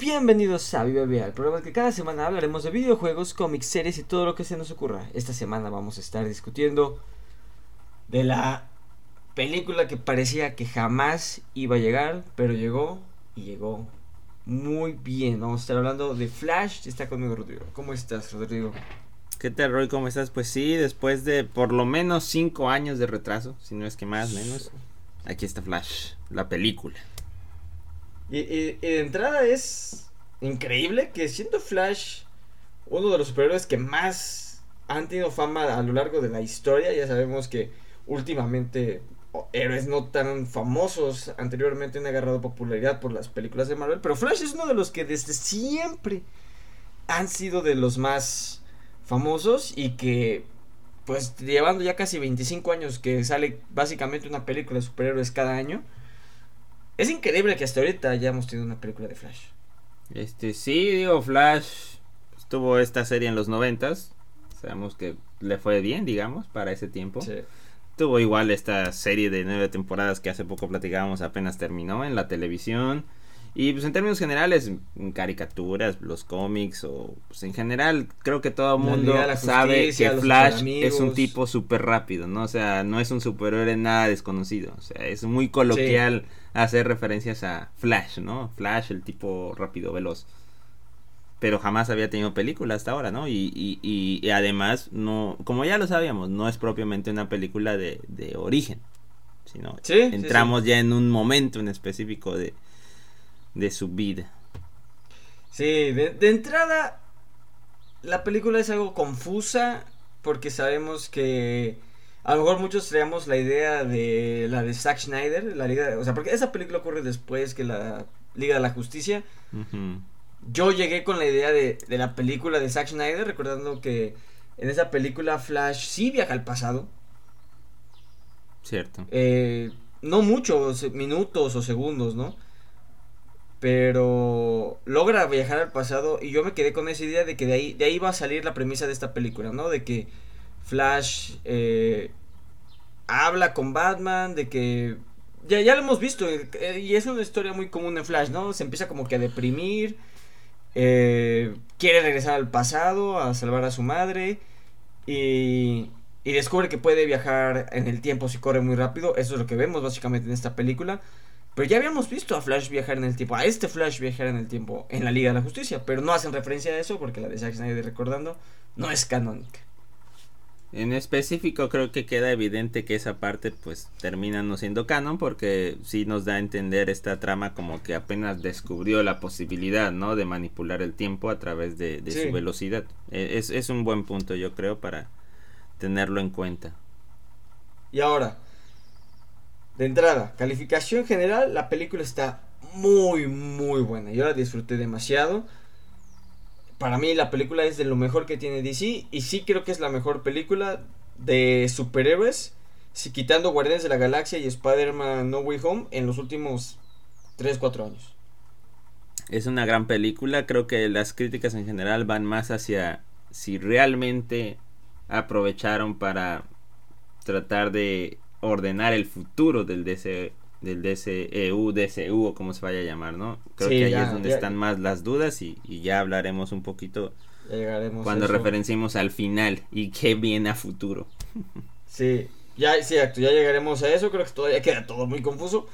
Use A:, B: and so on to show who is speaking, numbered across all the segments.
A: Bienvenidos a Viva Vía, el programa que cada semana hablaremos de videojuegos, cómics, series y todo lo que se nos ocurra. Esta semana vamos a estar discutiendo de la película que parecía que jamás iba a llegar, pero llegó y llegó muy bien. Vamos a estar hablando de Flash. Está conmigo Rodrigo. ¿Cómo estás, Rodrigo?
B: ¿Qué tal, Roy? ¿Cómo estás? Pues sí, después de por lo menos cinco años de retraso, si no es que más, menos, aquí está Flash, la película.
A: Y, de entrada es increíble que siendo Flash uno de los superhéroes que más han tenido fama a lo largo de la historia, ya sabemos que últimamente héroes no tan famosos anteriormente han agarrado popularidad por las películas de Marvel, pero Flash es uno de los que desde siempre han sido de los más famosos y que pues llevando ya casi 25 años que sale básicamente una película de superhéroes cada año, es increíble que hasta ahorita hayamos tenido una película de Flash.
B: Este, sí, digo, Flash tuvo esta serie en los noventas. Sabemos que le fue bien, digamos, para ese tiempo. Sí. Tuvo igual esta serie de nueve temporadas que hace poco platicábamos, apenas terminó en la televisión. Y pues en términos generales, en caricaturas, los cómics o pues en general, creo que todo el mundo sabe que Flash es un tipo súper rápido, ¿no? O sea, no es un superhéroe nada desconocido. O sea, es muy coloquial hacer referencias a Flash, ¿no? Flash, el tipo rápido, veloz. Pero jamás había tenido película hasta ahora, ¿no? Y, y, y, además, no, como ya lo sabíamos, no es propiamente una película de, de origen. Sino entramos ya en un momento en específico de, de su vida.
A: Sí, de, entrada, la película es algo confusa porque sabemos que a lo mejor muchos traemos la idea de la de Zack Schneider, la liga, o sea, porque esa película ocurre después que la Liga de la Justicia. Yo llegué con la idea de, de, la película de Zack Schneider, recordando que en esa película Flash sí viaja al pasado.
B: Cierto.
A: Eh, no muchos minutos o segundos, ¿no? Pero logra viajar al pasado y yo me quedé con esa idea de que de ahí, de ahí va a salir la premisa de esta película, ¿no? De que Flash eh, habla con Batman, de que ya, ya lo hemos visto eh, y es una historia muy común en Flash, ¿no? Se empieza como que a deprimir, eh, quiere regresar al pasado a salvar a su madre y, y descubre que puede viajar en el tiempo si corre muy rápido, eso es lo que vemos básicamente en esta película. Pero ya habíamos visto a Flash viajar en el tiempo, a este Flash viajar en el tiempo en la Liga de la Justicia, pero no hacen referencia a eso porque la de Zack Snyder recordando no es canónica.
B: En específico creo que queda evidente que esa parte pues termina no siendo canon porque sí nos da a entender esta trama como que apenas descubrió la posibilidad, ¿no? De manipular el tiempo a través de, su velocidad. E, es, es un buen punto yo creo para tenerlo en cuenta.
A: Y ahora, de entrada, calificación general, la película está muy, muy buena. Yo la disfruté demasiado. Para mí la película es de lo mejor que tiene DC y sí creo que es la mejor película de superhéroes, si quitando Guardianes de la Galaxia y Spider-Man No Way Home en los últimos 3, 4 años.
B: Es una gran película, creo que las críticas en general van más hacia si realmente aprovecharon para tratar de ordenar el futuro del DC del DCEU, DCU o como se vaya a llamar, ¿no? Creo que ahí es donde están más las dudas y, ya hablaremos un poquito cuando referenciemos al final y qué viene a futuro.
A: Sí, ya, sí, ya llegaremos a eso, creo que todavía queda todo muy confuso,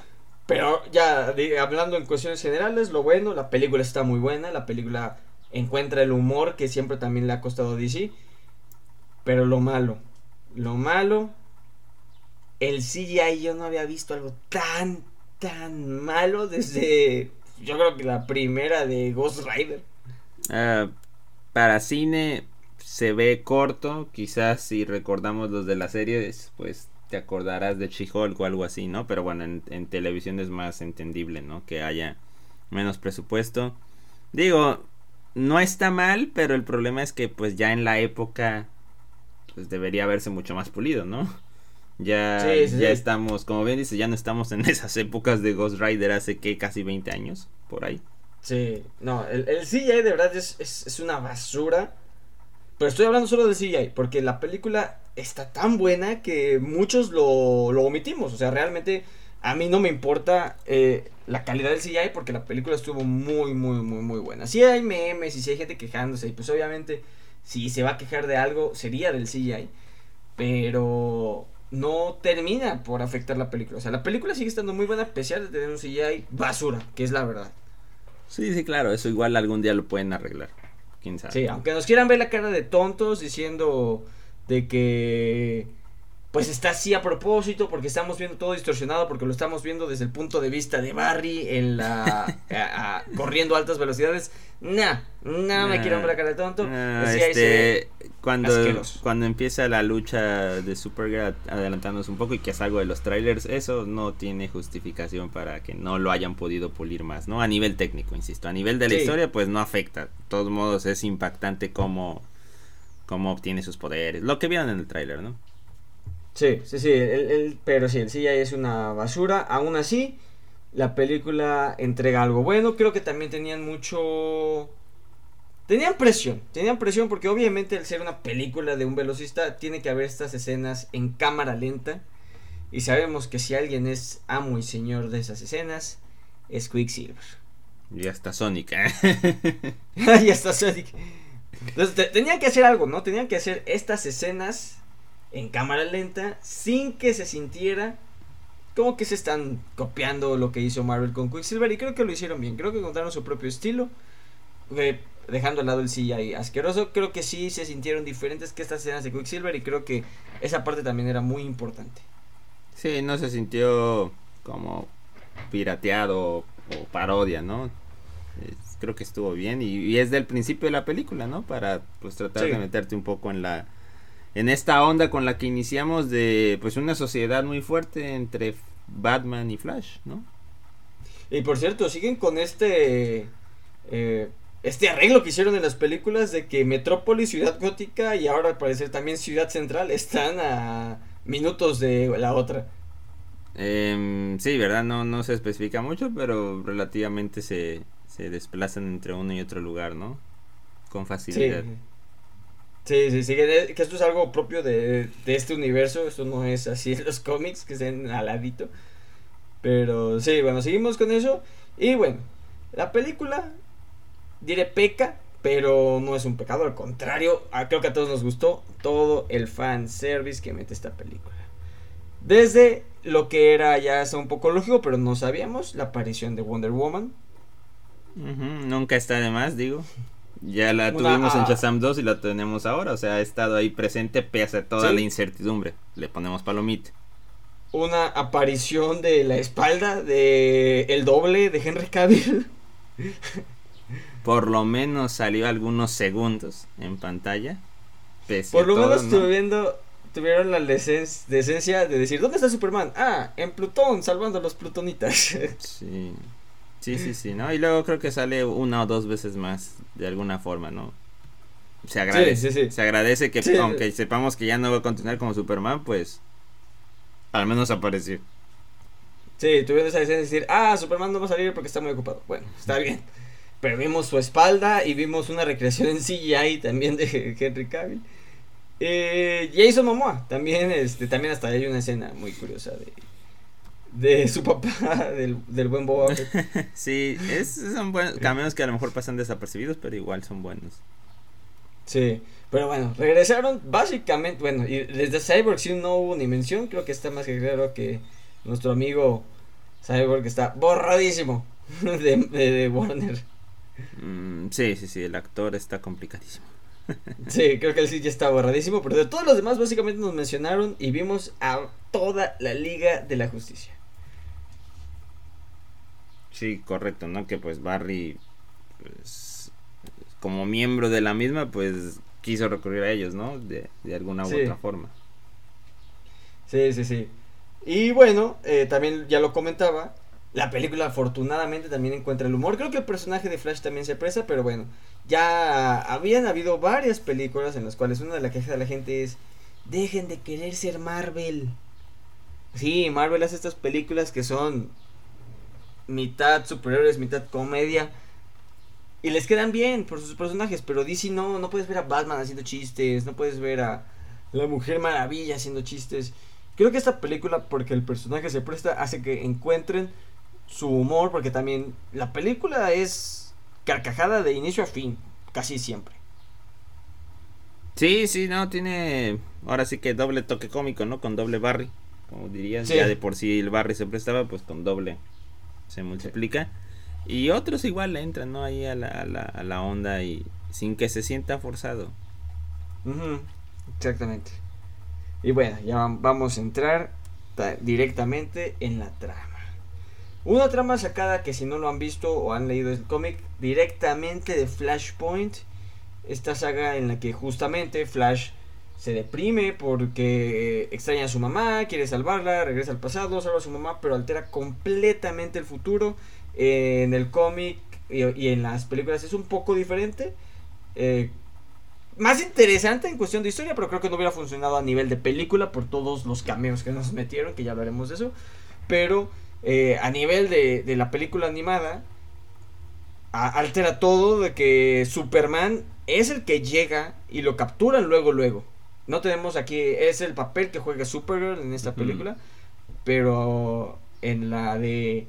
A: pero ya hablando en cuestiones generales, lo bueno, la película está muy buena, la película encuentra el humor que siempre también le ha costado a DC, pero lo malo, lo malo el CGI yo no había visto algo tan, tan malo desde, yo creo que la primera de Ghost Rider.
B: Ah, para cine se ve corto, quizás si recordamos los de la serie, pues te acordarás de She-Hulk o algo así, ¿no? Pero bueno, en, en, televisión es más entendible, ¿no? Que haya menos presupuesto. Digo, no está mal, pero el problema es que pues ya en la época pues debería verse mucho más pulido, ¿no? Ya, ya estamos, como bien dice, ya no estamos en esas épocas de Ghost Rider hace que casi 20 años, por ahí.
A: Sí, no, el, el CGI de verdad es, es, una basura. Pero estoy hablando solo del CGI, porque la película está tan buena que muchos lo, lo omitimos. O sea, realmente A mí no me importa eh, la calidad del CGI porque la película estuvo muy, muy, muy, muy buena. Si hay memes y si hay gente quejándose, y pues obviamente si se va a quejar de algo sería del CGI. Pero no termina por afectar la película. O sea, la película sigue estando muy buena a pesar de tener un CGI basura, que es la verdad.
B: Sí, sí, claro, eso igual algún día lo pueden arreglar. Quién sabe.
A: Sí, aunque nos quieran ver la cara de tontos diciendo de que pues está así a propósito porque estamos viendo todo distorsionado porque lo estamos viendo desde el punto de vista de Barry en la corriendo a altas velocidades. Nah, no me quiero la cara de tonto.
B: este, cuando cuando empieza la lucha de Supergirl adelantándonos un poco y que es algo de los trailers, eso no tiene justificación para que no lo hayan podido pulir más, ¿no? A nivel técnico, insisto, a nivel de la historia pues no afecta. De todos modos es impactante cómo cómo obtiene sus poderes, lo que vieron en el trailer, ¿no?
A: Sí, sí, sí, el, pero sí, el CGI es una basura. Aún así, la película entrega algo bueno. Creo que también tenían mucho... Tenían presión, tenían presión porque obviamente al ser una película de un velocista tiene que haber estas escenas en cámara lenta. Y sabemos que si alguien es amo y señor de esas escenas, es Quicksilver.
B: Y hasta Sonic. ¿eh? y
A: hasta Sonic. Entonces, tenían que hacer algo, ¿no? Tenían que hacer estas escenas en cámara lenta sin que se sintiera como que se están copiando lo que hizo Marvel con Quicksilver y creo que lo hicieron bien, creo que encontraron su propio estilo, eh, dejando al lado el CGI asqueroso, creo que sí se sintieron diferentes que estas escenas de Quicksilver y creo que esa parte también era muy importante.
B: Sí, no se sintió como pirateado o parodia, ¿no? creo que estuvo bien y, es del principio de la película, ¿no? Para pues tratar de meterte un poco en la en esta onda con la que iniciamos de pues una sociedad muy fuerte entre Batman y Flash, ¿no?
A: Y por cierto, siguen con este eh, este arreglo que hicieron en las películas de que Metrópolis, Ciudad Gótica y ahora al parecer también Ciudad Central están a minutos de la otra.
B: Eh, sí, ¿verdad? No, no se especifica mucho, pero relativamente se, se desplazan entre uno y otro lugar, ¿no? Con facilidad.
A: Sí. Sí, sí, sí, que esto es algo propio de, este universo, esto no es así en los cómics, que estén al ladito. Pero sí, bueno, seguimos con eso. Y bueno, la película, diré peca, pero no es un pecado, al contrario, creo que a todos nos gustó todo el fan service que mete esta película. Desde lo que era ya un poco lógico, pero no sabíamos, la aparición de Wonder Woman.
B: nunca está de más, digo. Ya la tuvimos en Shazam 2 y la tenemos ahora. O sea, ha estado ahí presente pese a toda la incertidumbre. Le ponemos palomita.
A: Una aparición de la espalda de el doble de Henry Cavill.
B: Por lo menos salió algunos segundos en pantalla.
A: Por lo menos tuvieron la decencia de decir, ¿dónde está Superman? Ah, en Plutón, salvando a los plutonitas.
B: sí. Sí, sí, sí, ¿no? Y luego creo que sale una o dos veces más, de alguna forma, ¿no? Se agradece, se agradece que aunque sepamos que ya no va a continuar como Superman, pues al menos apareció.
A: Sí, tuvieron esa decisión de decir, ah, Superman no va a salir porque está muy ocupado. Bueno, está bien. Pero vimos su espalda y vimos una recreación en CGI también de Henry Cavill. Eh, Jason Momoa, también, este, también hasta hay una escena muy curiosa de, de su papá, del, del buen Boba
B: sí, es, son buenos cameos que a lo mejor pasan desapercibidos, pero igual son buenos.
A: Sí, pero bueno, regresaron básicamente, bueno, y desde Cyborg sí no hubo ni mención, creo que está más que claro que nuestro amigo Cyborg está borradísimo de, de, Warner.
B: Mm, sí, sí, sí, el actor está complicadísimo.
A: sí, creo que él sí ya está borradísimo, pero de todos los demás básicamente nos mencionaron y vimos a toda la Liga de la Justicia.
B: Sí, correcto, ¿no? Que pues Barry, pues, como miembro de la misma, pues quiso recurrir a ellos, ¿no? De, alguna u otra forma.
A: Sí, sí, sí. Y bueno, eh, también ya lo comentaba, la película afortunadamente también encuentra el humor. Creo que el personaje de Flash también se presa, pero bueno, ya habían habido varias películas en las cuales una de las quejas de la gente es, dejen de querer ser Marvel. Sí, Marvel hace estas películas que son mitad superhéroes, mitad comedia. Y les quedan bien por sus personajes, pero DC no, no puedes ver a Batman haciendo chistes, no puedes ver a la Mujer Maravilla haciendo chistes. Creo que esta película, porque el personaje se presta, hace que encuentren su humor, porque también la película es carcajada de inicio a fin, casi siempre.
B: Sí, sí, no, tiene ahora sí que doble toque cómico, ¿no? Con doble Barry, como dirías, ya de por sí el Barry se prestaba, pues con doble se multiplica. Y otros igual le entran, ¿no? Ahí a la, a la, onda y sin que se sienta forzado.
A: Exactamente. Y bueno, ya vamos a entrar directamente en la trama. Una trama sacada que si no lo han visto o han leído el cómic directamente de Flashpoint esta saga en la que justamente Flash se deprime porque extraña a su mamá, quiere salvarla, regresa al pasado, salva a su mamá, pero altera completamente el futuro. en el cómic y, en las películas es un poco diferente. Eh, más interesante en cuestión de historia, pero creo que no hubiera funcionado a nivel de película por todos los cameos que nos metieron, que ya hablaremos de eso. Pero eh, a nivel de, de la película animada, altera todo de que Superman es el que llega y lo capturan luego, luego. No tenemos aquí, es el papel que juega Supergirl en esta película, pero en la de...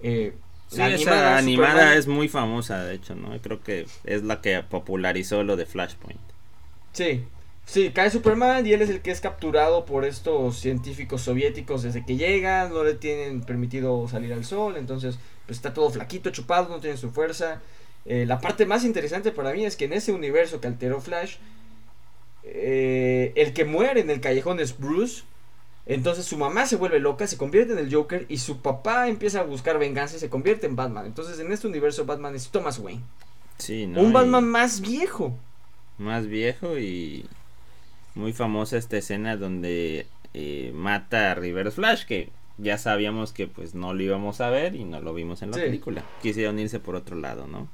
B: Eh, la animada, animada es muy famosa, de hecho, ¿no? Creo que es la que popularizó lo de Flashpoint.
A: Sí, sí, cae Superman y él es el que es capturado por estos científicos soviéticos desde que llegan, no le tienen permitido salir al sol, entonces pues está todo flaquito, chupado, no tiene su fuerza. Eh, la parte más interesante para mí es que en ese universo que alteró Flash, eh, el que muere en el callejón es Bruce. Entonces su mamá se vuelve loca, se convierte en el Joker y su papá empieza a buscar venganza y se convierte en Batman. Entonces en este universo Batman es Thomas Wayne. Sí, Un Batman más viejo.
B: Más viejo y muy famosa esta escena donde eh, mata a River Flash, que ya sabíamos que pues no lo íbamos a ver y no lo vimos en la película. Quisieron irse por otro lado, ¿no?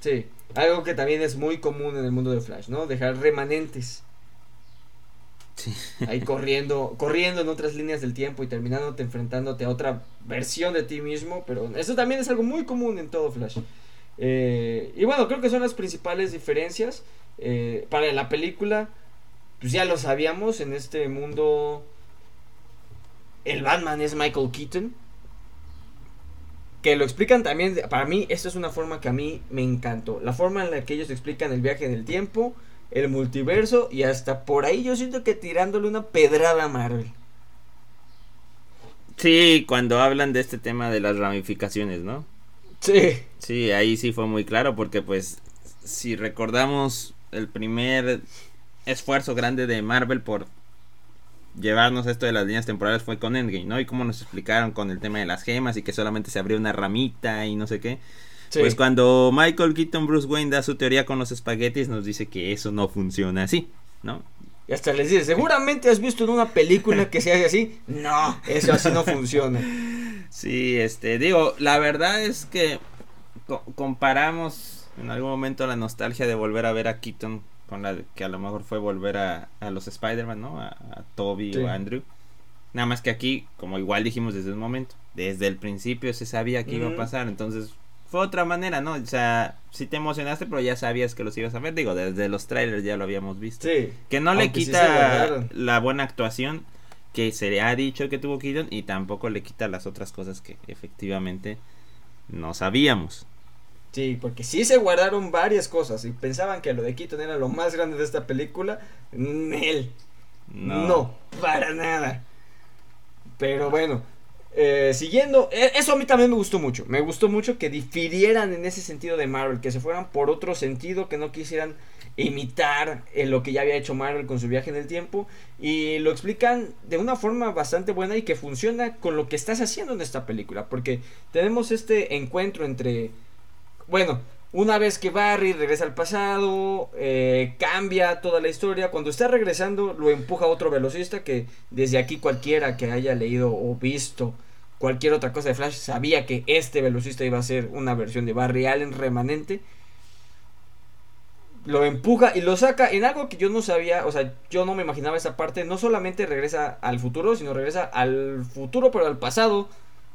A: Sí, algo que también es muy común en el mundo de Flash, ¿no? Dejar remanentes. Sí. Ahí corriendo, corriendo en otras líneas del tiempo y terminándote enfrentándote a otra versión de ti mismo, pero eso también es algo muy común en todo Flash. Eh, y bueno, creo que son las principales diferencias. Eh, para la película, pues ya lo sabíamos, en este mundo el Batman es Michael Keaton que lo explican también, para mí, esta es una forma que a mí me encantó. La forma en la que ellos explican el viaje en el tiempo, el multiverso y hasta por ahí yo siento que tirándole una pedrada a Marvel.
B: Sí, cuando hablan de este tema de las ramificaciones, ¿no? Sí. Sí, ahí sí fue muy claro porque pues si recordamos el primer esfuerzo grande de Marvel por llevarnos esto de las líneas temporales fue con Endgame, ¿no? Y como nos explicaron con el tema de las gemas y que solamente se abrió una ramita y no sé qué. Pues cuando Michael Keaton Bruce Wayne da su teoría con los espaguetis, nos dice que eso no funciona así, ¿no?
A: Y hasta les dice, seguramente has visto en una película que se hace así. No, eso así no funciona.
B: Sí, este, digo, la verdad es que comparamos en algún momento la nostalgia de volver a ver a Keaton con la que a lo mejor fue volver a, a los Spider-Man, ¿no? A, Toby o a Andrew. Nada más que aquí, como igual dijimos desde un momento, desde el principio se sabía que iba a pasar, entonces fue otra manera, ¿no? O sea, sí te emocionaste, pero ya sabías que los ibas a ver, digo, desde los trailers ya lo habíamos visto. Sí. Que no le quita la buena actuación que se le ha dicho que tuvo Keaton y tampoco le quita las otras cosas que efectivamente no sabíamos.
A: Sí, porque sí se guardaron varias cosas y pensaban que lo de Keaton era lo más grande de esta película. Él. No. para nada. Pero bueno, eh, siguiendo, e, eso a mí también me gustó mucho. Me gustó mucho que difirieran en ese sentido de Marvel, que se fueran por otro sentido, que no quisieran imitar lo que ya había hecho Marvel con su viaje en el tiempo. Y lo explican de una forma bastante buena y que funciona con lo que estás haciendo en esta película. Porque tenemos este encuentro entre bueno, una vez que Barry regresa al pasado, eh, cambia toda la historia. Cuando está regresando, lo empuja otro velocista que desde aquí cualquiera que haya leído o visto cualquier otra cosa de Flash sabía que este velocista iba a ser una versión de Barry Allen remanente. Lo empuja y lo saca en algo que yo no sabía, o sea, yo no me imaginaba esa parte. No solamente regresa al futuro, sino regresa al futuro, pero al pasado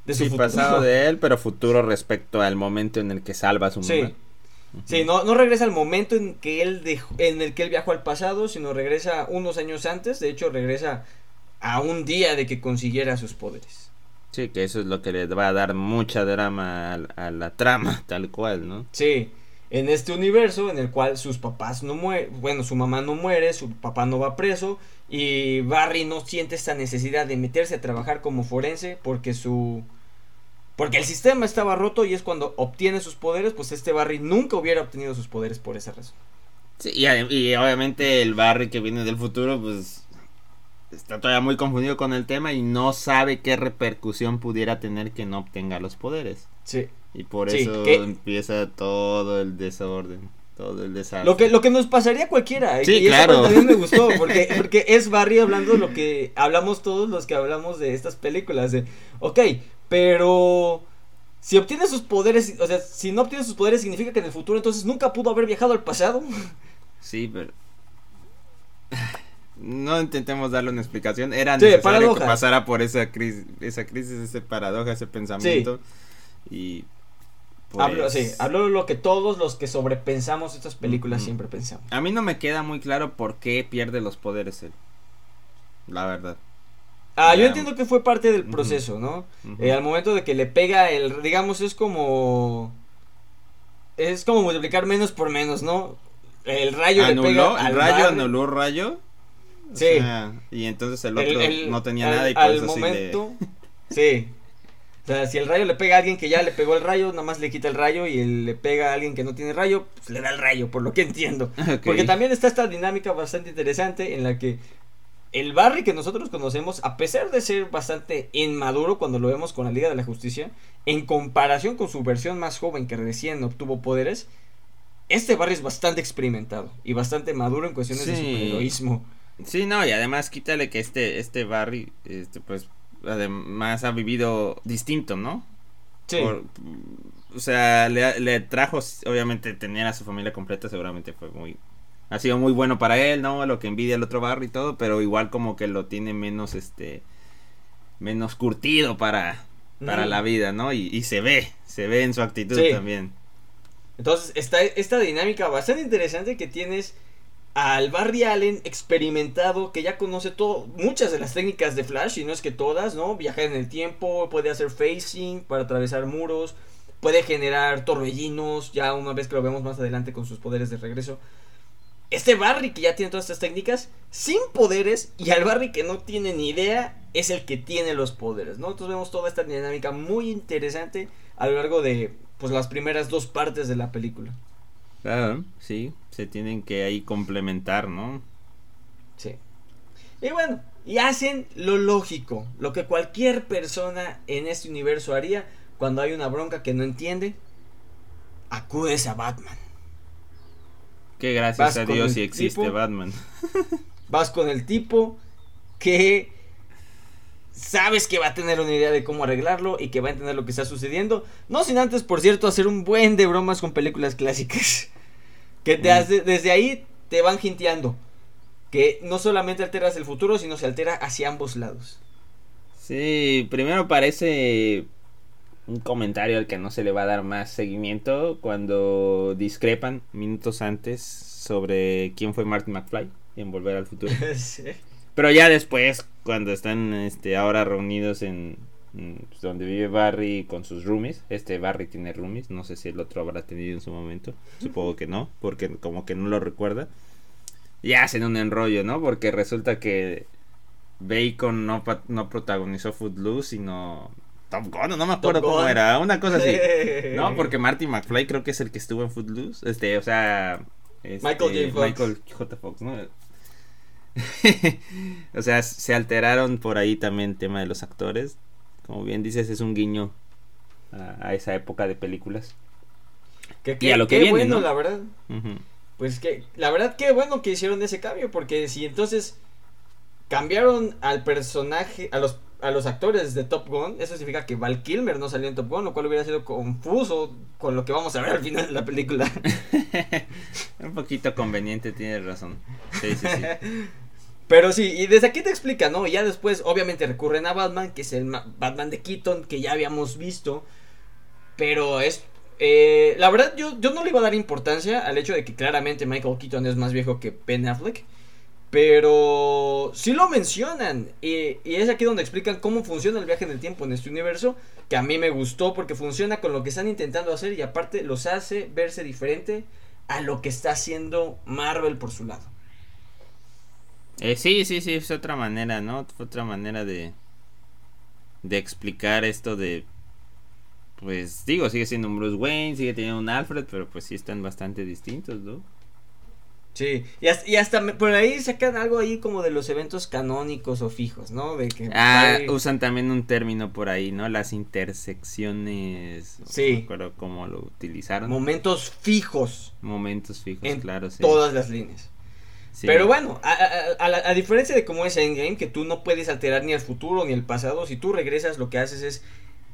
B: de su sí, pasado de él, pero futuro respecto al momento en el que salva a su
A: sí. Sí, no, no regresa al momento en que él en el que él viajó al pasado, sino regresa unos años antes. De hecho, regresa a un día de que consiguiera sus poderes.
B: Sí, que eso es lo que le va a dar mucha drama a, la trama, tal cual, ¿no?
A: Sí, en este universo en el cual sus papás no mueren, bueno, su mamá no muere, su papá no va preso y Barry no siente esta necesidad de meterse a trabajar como forense porque su porque el sistema estaba roto y es cuando obtiene sus poderes, pues este Barry nunca hubiera obtenido sus poderes por esa razón.
B: Sí, y, y obviamente el Barry que viene del futuro, pues está todavía muy confundido con el tema y no sabe qué repercusión pudiera tener que no obtenga los poderes.
A: Sí.
B: Y por eso empieza todo el desorden, todo el desastre.
A: Lo que, lo que nos pasaría a cualquiera.
B: Sí, y claro.
A: También me gustó, porque, porque es Barry hablando lo que hablamos todos los que hablamos de estas películas. De, ok, pero si obtiene sus poderes, o sea, si no obtiene sus poderes significa que en el futuro entonces nunca pudo haber viajado al pasado.
B: Sí, pero no intentemos darle una explicación. Era necesario que pasara por esa crisis, esa crisis, ese paradoja, ese pensamiento. Y
A: Hablo, sí, pues hablo lo que todos los que sobrepensamos estas películas siempre pensamos.
B: A mí no me queda muy claro por qué pierde los poderes él. La verdad.
A: Ah, yo entiendo que fue parte del proceso, ¿no? Eh, al momento de que le pega el, digamos, es como, es como multiplicar menos por menos, ¿no? El rayo
B: le pega al rayo, anuló rayo. Sí. y entonces el otro no tenía nada y por eso momento,
A: sí. O sea, si el rayo le pega a alguien que ya le pegó el rayo, nada más le quita el rayo y le pega a alguien que no tiene rayo, pues le da el rayo, por lo que entiendo. Porque también está esta dinámica bastante interesante en la que el Barry que nosotros conocemos, a pesar de ser bastante inmaduro cuando lo vemos con la Liga de la Justicia, en comparación con su versión más joven que recién obtuvo poderes, este Barry es bastante experimentado y bastante maduro en cuestiones de superheroísmo.
B: Sí, no, y además quítale que este, este Barry, este, pues, además ha vivido distinto, ¿no? Sí. o sea, le, le, trajo, obviamente, tener a su familia completa seguramente fue muy, ha sido muy bueno para él, ¿no? Lo que envidia el otro barrio y todo, pero igual como que lo tiene menos, este, menos curtido para, para la vida, ¿no? Y, se ve, se ve en su actitud también.
A: Entonces, está esta dinámica bastante interesante que tienes al Barry Allen experimentado que ya conoce todo, muchas de las técnicas de Flash, y no es que todas, ¿no? Viajar en el tiempo, puede hacer facing para atravesar muros, puede generar torbellinos, ya una vez que lo vemos más adelante con sus poderes de regreso este Barry que ya tiene todas estas técnicas sin poderes y al Barry que no tiene ni idea es el que tiene los poderes, ¿no? Entonces vemos toda esta dinámica muy interesante a lo largo de pues las primeras dos partes de la película.
B: Claro, sí, se tienen que ahí complementar, ¿no?
A: Sí. Y bueno, y hacen lo lógico, lo que cualquier persona en este universo haría cuando hay una bronca que no entiende, acudes a Batman.
B: Que gracias a Dios si existe Batman.
A: vas con el tipo que sabes que va a tener una idea de cómo arreglarlo y que va a entender lo que está sucediendo. No sin antes, por cierto, hacer un buen de bromas con películas clásicas. Que te hace, desde ahí te van jinteando. Que no solamente alteras el futuro, sino se altera hacia ambos lados.
B: Sí, primero parece un comentario al que no se le va a dar más seguimiento cuando discrepan minutos antes sobre quién fue Martin McFly en Volver al Futuro. Pero ya después, cuando están este, ahora reunidos en, pues, donde vive Barry con sus roomies, este Barry tiene roomies, no sé si el otro habrá tenido en su momento, supongo que no, porque como que no lo recuerda. Ya hacen un enrollo, ¿no? Porque resulta que Bacon no, no protagonizó Footloose, sino Top Gun, no me acuerdo cómo era, una cosa así. no, porque Marty McFly creo que es el que estuvo en Footloose, este, o sea,
A: este, Michael J. Fox.
B: Michael J. Fox, ¿no? o sea, se alteraron por ahí también el tema de los actores. Como bien dices, es un guiño a, esa época de películas.
A: Que, y a lo que viene, bueno, la verdad. Pues que, la verdad, qué bueno que hicieron ese cambio, porque si entonces cambiaron al personaje, a los a los actores de Top Gun, eso significa que Val Kilmer no salió en Top Gun, lo cual hubiera sido confuso con lo que vamos a ver al final de la película.
B: Un poquito conveniente, tienes razón. Sí, sí, sí.
A: Pero sí, y desde aquí te explica, ¿no? Ya después, obviamente, recurren a Batman, que es el Batman de Keaton, que ya habíamos visto. Pero es. Eh, la verdad, yo, yo no le iba a dar importancia al hecho de que claramente Michael Keaton es más viejo que Ben Affleck. Pero sí lo mencionan. Y, es aquí donde explican cómo funciona el viaje en el tiempo en este universo. Que a mí me gustó porque funciona con lo que están intentando hacer. Y aparte los hace verse diferente a lo que está haciendo Marvel por su lado.
B: Eh, sí, sí, sí, es otra manera, ¿no? Otra manera de, de explicar esto de... Pues digo, sigue siendo un Bruce Wayne, sigue teniendo un Alfred, pero pues sí están bastante distintos, ¿no?
A: Sí, y hasta, y hasta, por ahí sacan algo ahí como de los eventos canónicos o fijos, ¿no? De que
B: ah, usan también un término por ahí, ¿no? Las intersecciones.
A: Sí.
B: No cómo lo utilizaron.
A: Momentos fijos.
B: Momentos fijos, claro, sí.
A: Todas las líneas. Pero bueno, a, diferencia de cómo es Endgame, que tú no puedes alterar ni el futuro ni el pasado, si tú regresas lo que haces es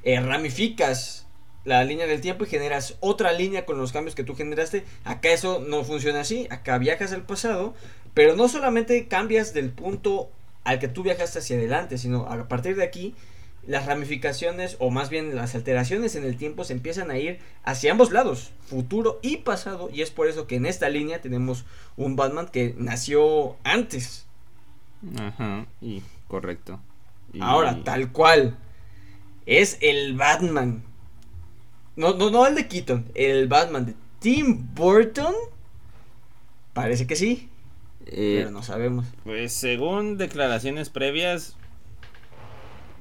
A: eh, ramificas la línea del tiempo y generas otra línea con los cambios que tú generaste. Acá eso no funciona así. Acá viajas al pasado, pero no solamente cambias del punto al que tú viajaste hacia adelante, sino a partir de aquí las ramificaciones o más bien las alteraciones en el tiempo se empiezan a ir hacia ambos lados, futuro y pasado, y es por eso que en esta línea tenemos un Batman que nació antes.
B: Ajá, y correcto.
A: Ahora, tal cual, es el Batman no, no, no el de Keaton, el Batman de Tim Burton. Parece que sí. Eh, pero no sabemos.
B: Pues según declaraciones previas,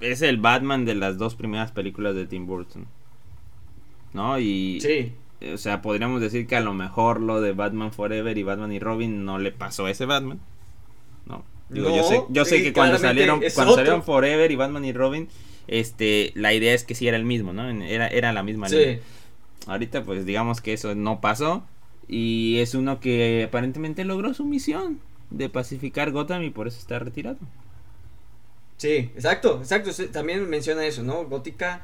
B: es el Batman de las dos primeras películas de Tim Burton. ¿No? Y.
A: Sí.
B: O sea, podríamos decir que a lo mejor lo de Batman Forever y Batman y Robin no le pasó a ese Batman. No. yo sé, yo sé que cuando salieron, cuando salieron Forever y Batman y Robin, este, la idea es que sí era el mismo, ¿no? Era, era la misma línea. Ahorita pues digamos que eso no pasó y es uno que aparentemente logró su misión de pacificar Gotham y por eso está retirado.
A: Sí, exacto, exacto. También menciona eso, ¿no? Gótica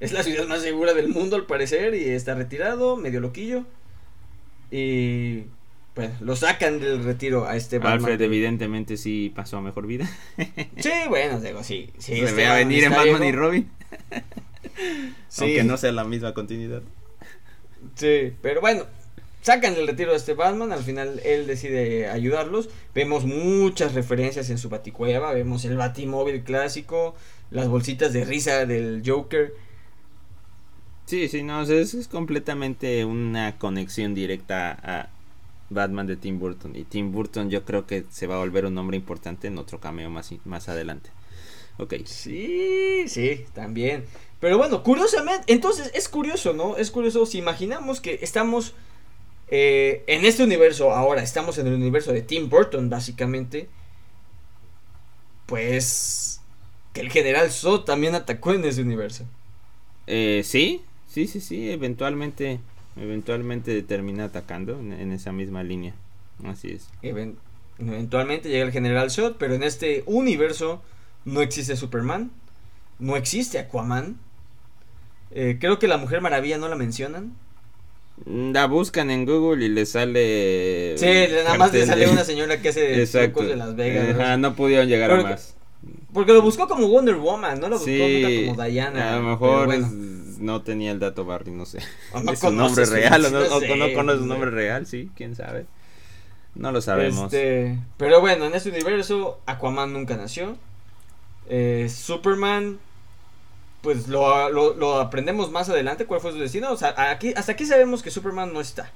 A: es la ciudad más segura del mundo al parecer y está retirado, medio loquillo. Y bueno, lo sacan del retiro a este
B: Batman. Alfred evidentemente sí pasó a mejor vida.
A: sí, bueno, digo, sí. sí
B: Se este ve a venir en Batman y Robin. sí. Aunque no sea la misma continuidad.
A: Sí, pero bueno, sacan del retiro a este Batman, al final él decide ayudarlos. Vemos muchas referencias en su baticueva, vemos el batimóvil clásico, las bolsitas de risa del Joker.
B: Sí, sí, no, es, es completamente una conexión directa a, Batman de Tim Burton. Y Tim Burton yo creo que se va a volver un nombre importante en otro cameo más, más adelante. Ok.
A: Sí, sí, también. Pero bueno, curiosamente, entonces es curioso, ¿no? Es curioso si imaginamos que estamos eh, en este universo ahora, estamos en el universo de Tim Burton, básicamente. Pues que el general Zod también atacó en ese universo.
B: Eh, sí, sí, sí, sí, eventualmente Eventualmente termina atacando en, esa misma línea. Así es.
A: eventualmente llega el General Zod, pero en este universo no existe Superman, no existe Aquaman. Eh, creo que la Mujer Maravilla no la mencionan.
B: La buscan en Google y le sale.
A: Sí, nada más le sale una señora que hace trucos de Las Vegas.
B: no pudieron llegar a más.
A: Porque lo buscó como Wonder Woman, no lo buscó nunca como Diana.
B: A lo mejor no tenía el dato Barry, no sé. es su nombre real o no, no, conoce su nombre real, sí, quién sabe. No lo sabemos.
A: Este, pero bueno, en este universo Aquaman nunca nació. Eh, Superman, pues lo, lo, aprendemos más adelante cuál fue su destino. O sea, aquí, hasta aquí sabemos que Superman no está.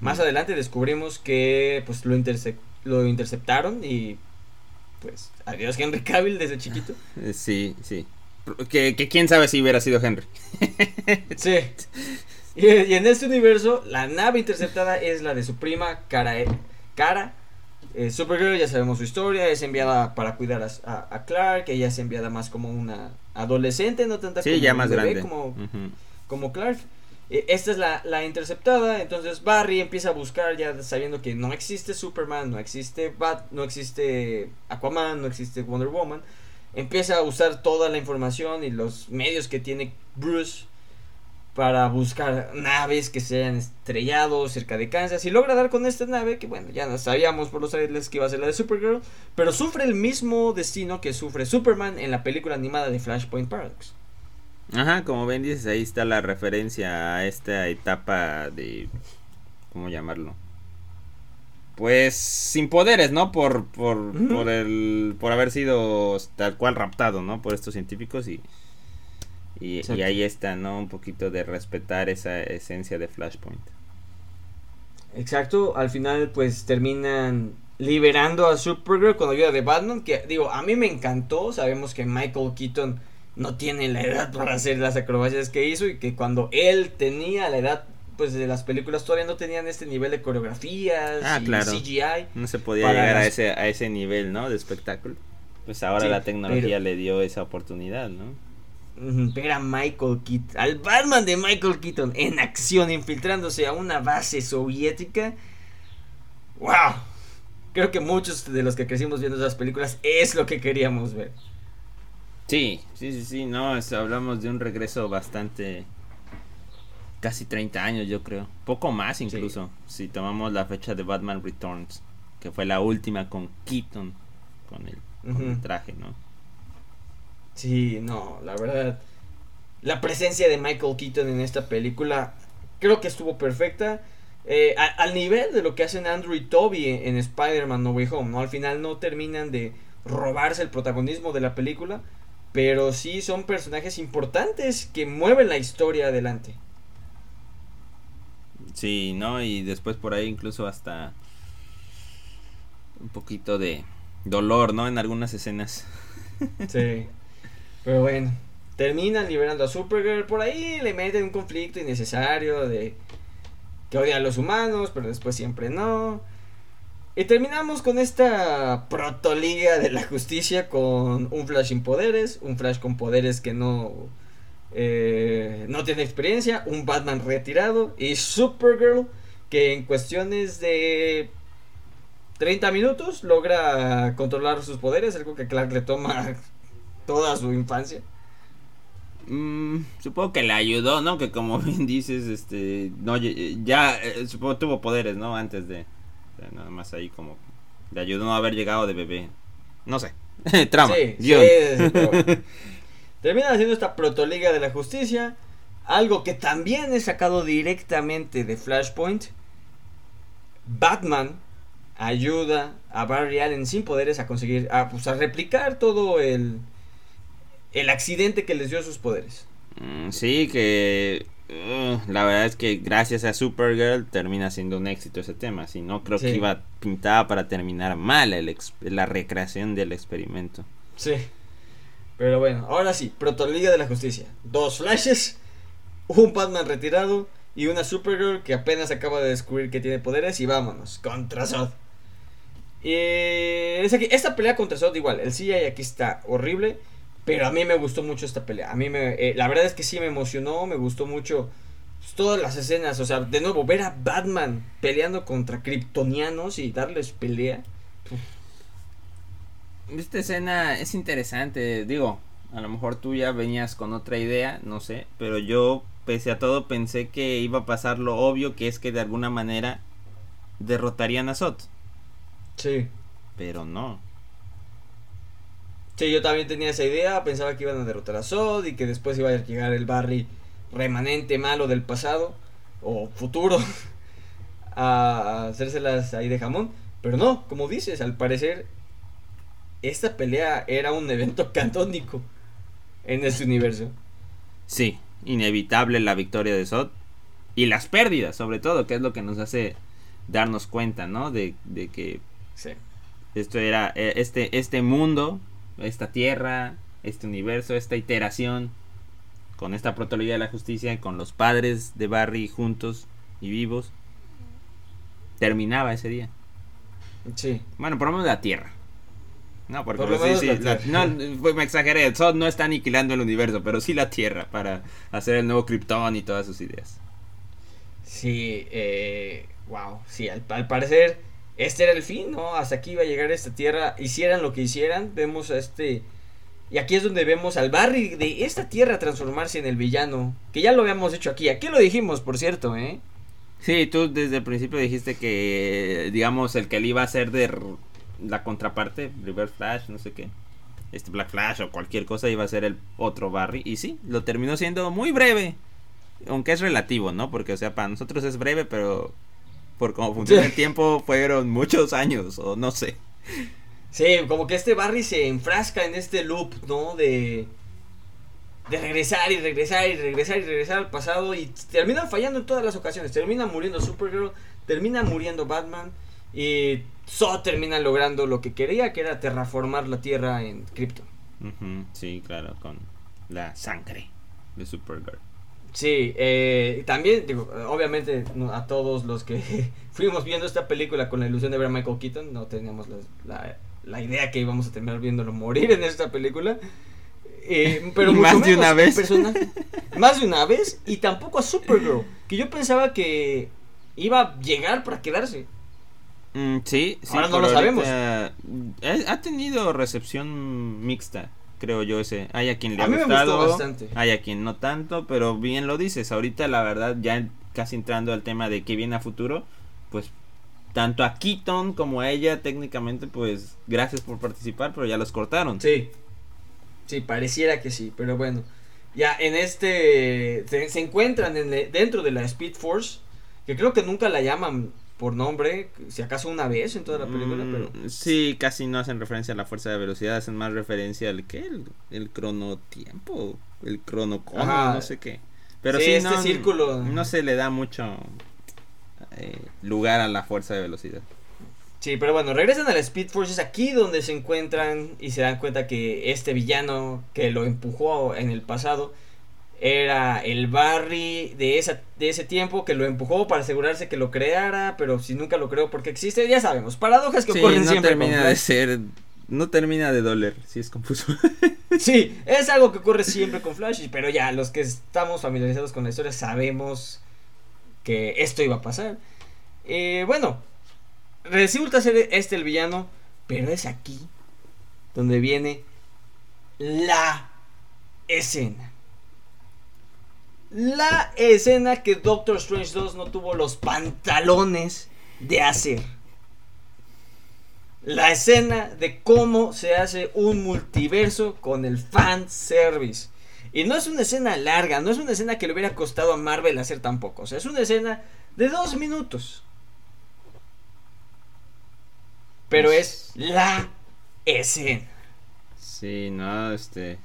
A: Más adelante descubrimos que pues lo, lo interceptaron y pues adiós Henry Cavill desde chiquito.
B: Sí, sí. Que, quién sabe si hubiera sido Henry.
A: sí. Y, en este universo, la nave interceptada es la de su prima, Cara. Cara. Eh, Supergirl, ya sabemos su historia, es enviada para cuidar a, Clark, ella es enviada más como una adolescente, no tanta
B: sí, ya más grande.
A: como, como Clark. E, esta es la, la, interceptada, entonces Barry empieza a buscar ya sabiendo que no existe Superman, no existe Bat, no existe Aquaman, no existe Wonder Woman empieza a usar toda la información y los medios que tiene Bruce para buscar naves que se hayan estrellado cerca de Kansas y logra dar con esta nave que bueno ya sabíamos por los trailers que iba a ser la de Supergirl pero sufre el mismo destino que sufre Superman en la película animada de Flashpoint Paradox
B: Ajá, como ven dices, ahí está la referencia a esta etapa de... ¿Cómo llamarlo? Pues sin poderes, ¿no? Por, por, por, el, por haber sido tal cual raptado, ¿no? Por estos científicos y, y, y, ahí está, ¿no? Un poquito de respetar esa esencia de Flashpoint.
A: Exacto, al final pues terminan liberando a Supergirl con ayuda de Batman, que digo, a mí me encantó, sabemos que Michael Keaton no tiene la edad para hacer las acrobacias que hizo y que cuando él tenía la edad pues de las películas todavía no tenían este nivel de coreografías
B: ah, y CGI. No se podía llegar a ese a ese nivel, ¿no? de espectáculo. Pues ahora la tecnología le dio esa oportunidad, ¿no?
A: Ver a Michael Keaton, al Batman de Michael Keaton en acción, infiltrándose a una base soviética. ¡Wow! Creo que muchos de los que crecimos viendo esas películas es lo que queríamos ver.
B: Sí, sí, sí, sí, no, hablamos de un regreso bastante... Casi 30 años yo creo, poco más incluso, si tomamos la fecha de Batman Returns, que fue la última con Keaton, con el, con el traje, ¿no?
A: Sí, no, la verdad. La presencia de Michael Keaton en esta película creo que estuvo perfecta. Eh, al nivel de lo que hacen Andrew y Toby en, Spider-Man No Way Home, ¿no? Al final no terminan de robarse el protagonismo de la película, pero sí son personajes importantes que mueven la historia adelante.
B: Sí, ¿no? Y después por ahí incluso hasta un poquito de dolor, ¿no? En algunas escenas.
A: Sí. Pero bueno, terminan liberando a Supergirl. Por ahí le meten un conflicto innecesario de que odia a los humanos, pero después siempre no. Y terminamos con esta protoliga de la justicia con un Flash sin poderes, un Flash con poderes que no, eh, no tiene experiencia, un Batman retirado y Supergirl que en cuestiones de 30 minutos logra controlar sus poderes, algo que Clark le toma toda su infancia.
B: Mm, supongo que le ayudó, ¿no? Que como bien dices, este, no, ya, eh, supongo tuvo poderes, ¿no? Antes de, nada más ahí como, le ayudó no haber llegado de bebé. No sé, trama. Sí,
A: Termina haciendo esta protoliga de la justicia, algo que también es sacado directamente de Flashpoint. Batman ayuda a Barry Allen sin poderes a conseguir, a, pues, a replicar todo el, el accidente que les dio sus poderes.
B: Mm, sí, que uh, la verdad es que gracias a Supergirl termina siendo un éxito ese tema. Si no, creo que iba pintada para terminar mal el la recreación del experimento.
A: Sí. Pero bueno, ahora sí, Protoliga de la Justicia. Dos flashes, un Batman retirado y una Supergirl que apenas acaba de descubrir que tiene poderes y vámonos, contra Zod. Y esta pelea contra Zod igual, el CGI aquí está horrible. Pero a mí me gustó mucho esta pelea. A mí me, eh, la verdad es que sí me emocionó, me gustó mucho todas las escenas. O sea, de nuevo, ver a Batman peleando contra kryptonianos y darles pelea.
B: Esta escena es interesante. Digo, a lo mejor tú ya venías con otra idea, no sé. Pero yo, pese a todo, pensé que iba a pasar lo obvio, que es que de alguna manera derrotarían a Zod.
A: Sí.
B: Pero no.
A: Sí, yo también tenía esa idea, pensaba que iban a derrotar a Sod y que después iba a llegar el Barry remanente malo del pasado o futuro a hacérselas ahí de jamón. Pero no, como dices, al parecer esta pelea era un evento cantónico en este universo.
B: Sí, inevitable la victoria de Sod y las pérdidas, sobre todo, que es lo que nos hace darnos cuenta, ¿no? De, de que esto era eh, este este mundo esta tierra, este universo, esta iteración, con esta protología de la justicia, con los padres de Barry juntos y vivos, terminaba ese día.
A: Sí.
B: Bueno, por lo menos la tierra. No, porque sí, sí, no, me exageré, el Sol no está aniquilando el universo, pero sí la Tierra para hacer el nuevo Krypton y todas sus ideas.
A: Sí, eh, wow, sí, al parecer este era el fin, ¿no? Hasta aquí iba a llegar esta tierra, hicieran lo que hicieran, vemos a este... Y aquí es donde vemos al Barry de esta tierra transformarse en el villano, que ya lo habíamos hecho aquí, aquí lo dijimos, por cierto, ¿eh?
B: Sí, tú desde el principio dijiste que, digamos, el que le iba a ser de la contraparte, River Flash, no sé qué, este Black Flash o cualquier cosa iba a ser el otro Barry, y sí, lo terminó siendo muy breve, aunque es relativo, ¿no? Porque, o sea, para nosotros es breve, pero por cómo funciona el tiempo, fueron muchos años, o no sé.
A: Sí, como que este Barry se enfrasca en este loop, ¿no? De, de regresar y regresar y regresar y regresar al pasado y terminan fallando en todas las ocasiones. Termina muriendo Supergirl, termina muriendo Batman y So termina logrando lo que quería, que era terraformar la Tierra en Krypton.
B: sí, claro, con la sangre de Supergirl.
A: Sí, eh, también, digo, obviamente a todos los que fuimos viendo esta película con la ilusión de ver a Michael Keaton, no teníamos la, la, idea que íbamos a terminar viéndolo morir en esta película. Eh, pero
B: más de una vez.
A: más de una vez y tampoco a Supergirl, que yo pensaba que iba a llegar para quedarse.
B: Mm, sí, sí.
A: Ahora no lo sabemos.
B: Eh, ha tenido recepción mixta, creo yo ese. Hay a quien le ha gustado, bastante. hay a quien no tanto, pero bien lo dices. Ahorita la verdad ya casi entrando al tema de qué viene a futuro, pues tanto a Keaton como a ella técnicamente pues gracias por participar, pero ya los cortaron.
A: Sí. Sí, pareciera que sí, pero bueno. Ya en este se, encuentran dentro de la Speed Force, que creo que nunca la llaman por nombre, si acaso una vez en toda la película, pero...
B: Mm, sí, casi no hacen referencia a la fuerza de velocidad, hacen más referencia al que el, el cronotiempo, el cronocono, no sé qué. Pero sí, este no, círculo... no se le da mucho eh, lugar a la fuerza de velocidad.
A: Sí, pero bueno, regresan a la Speed Force, es aquí donde se encuentran y se dan cuenta que este villano que lo empujó en el pasado era el Barry de, esa, de ese tiempo que lo empujó para asegurarse que lo creara, pero si nunca lo creó porque existe, ya sabemos, paradojas que ocurren
B: no termina de ser, no termina de doler, si es confuso.
A: sí, es algo que ocurre siempre con Flash, pero ya los que estamos familiarizados con la historia sabemos que esto iba a pasar. Eh, bueno, resulta ser este el villano, pero es aquí donde viene la escena. La escena que Doctor Strange 2 no tuvo los pantalones de hacer. La escena de cómo se hace un multiverso con el fan service. Y no es una escena larga, no es una escena que le hubiera costado a Marvel hacer tampoco. O sea, es una escena de dos minutos. Pero es la escena.
B: Sí, no, este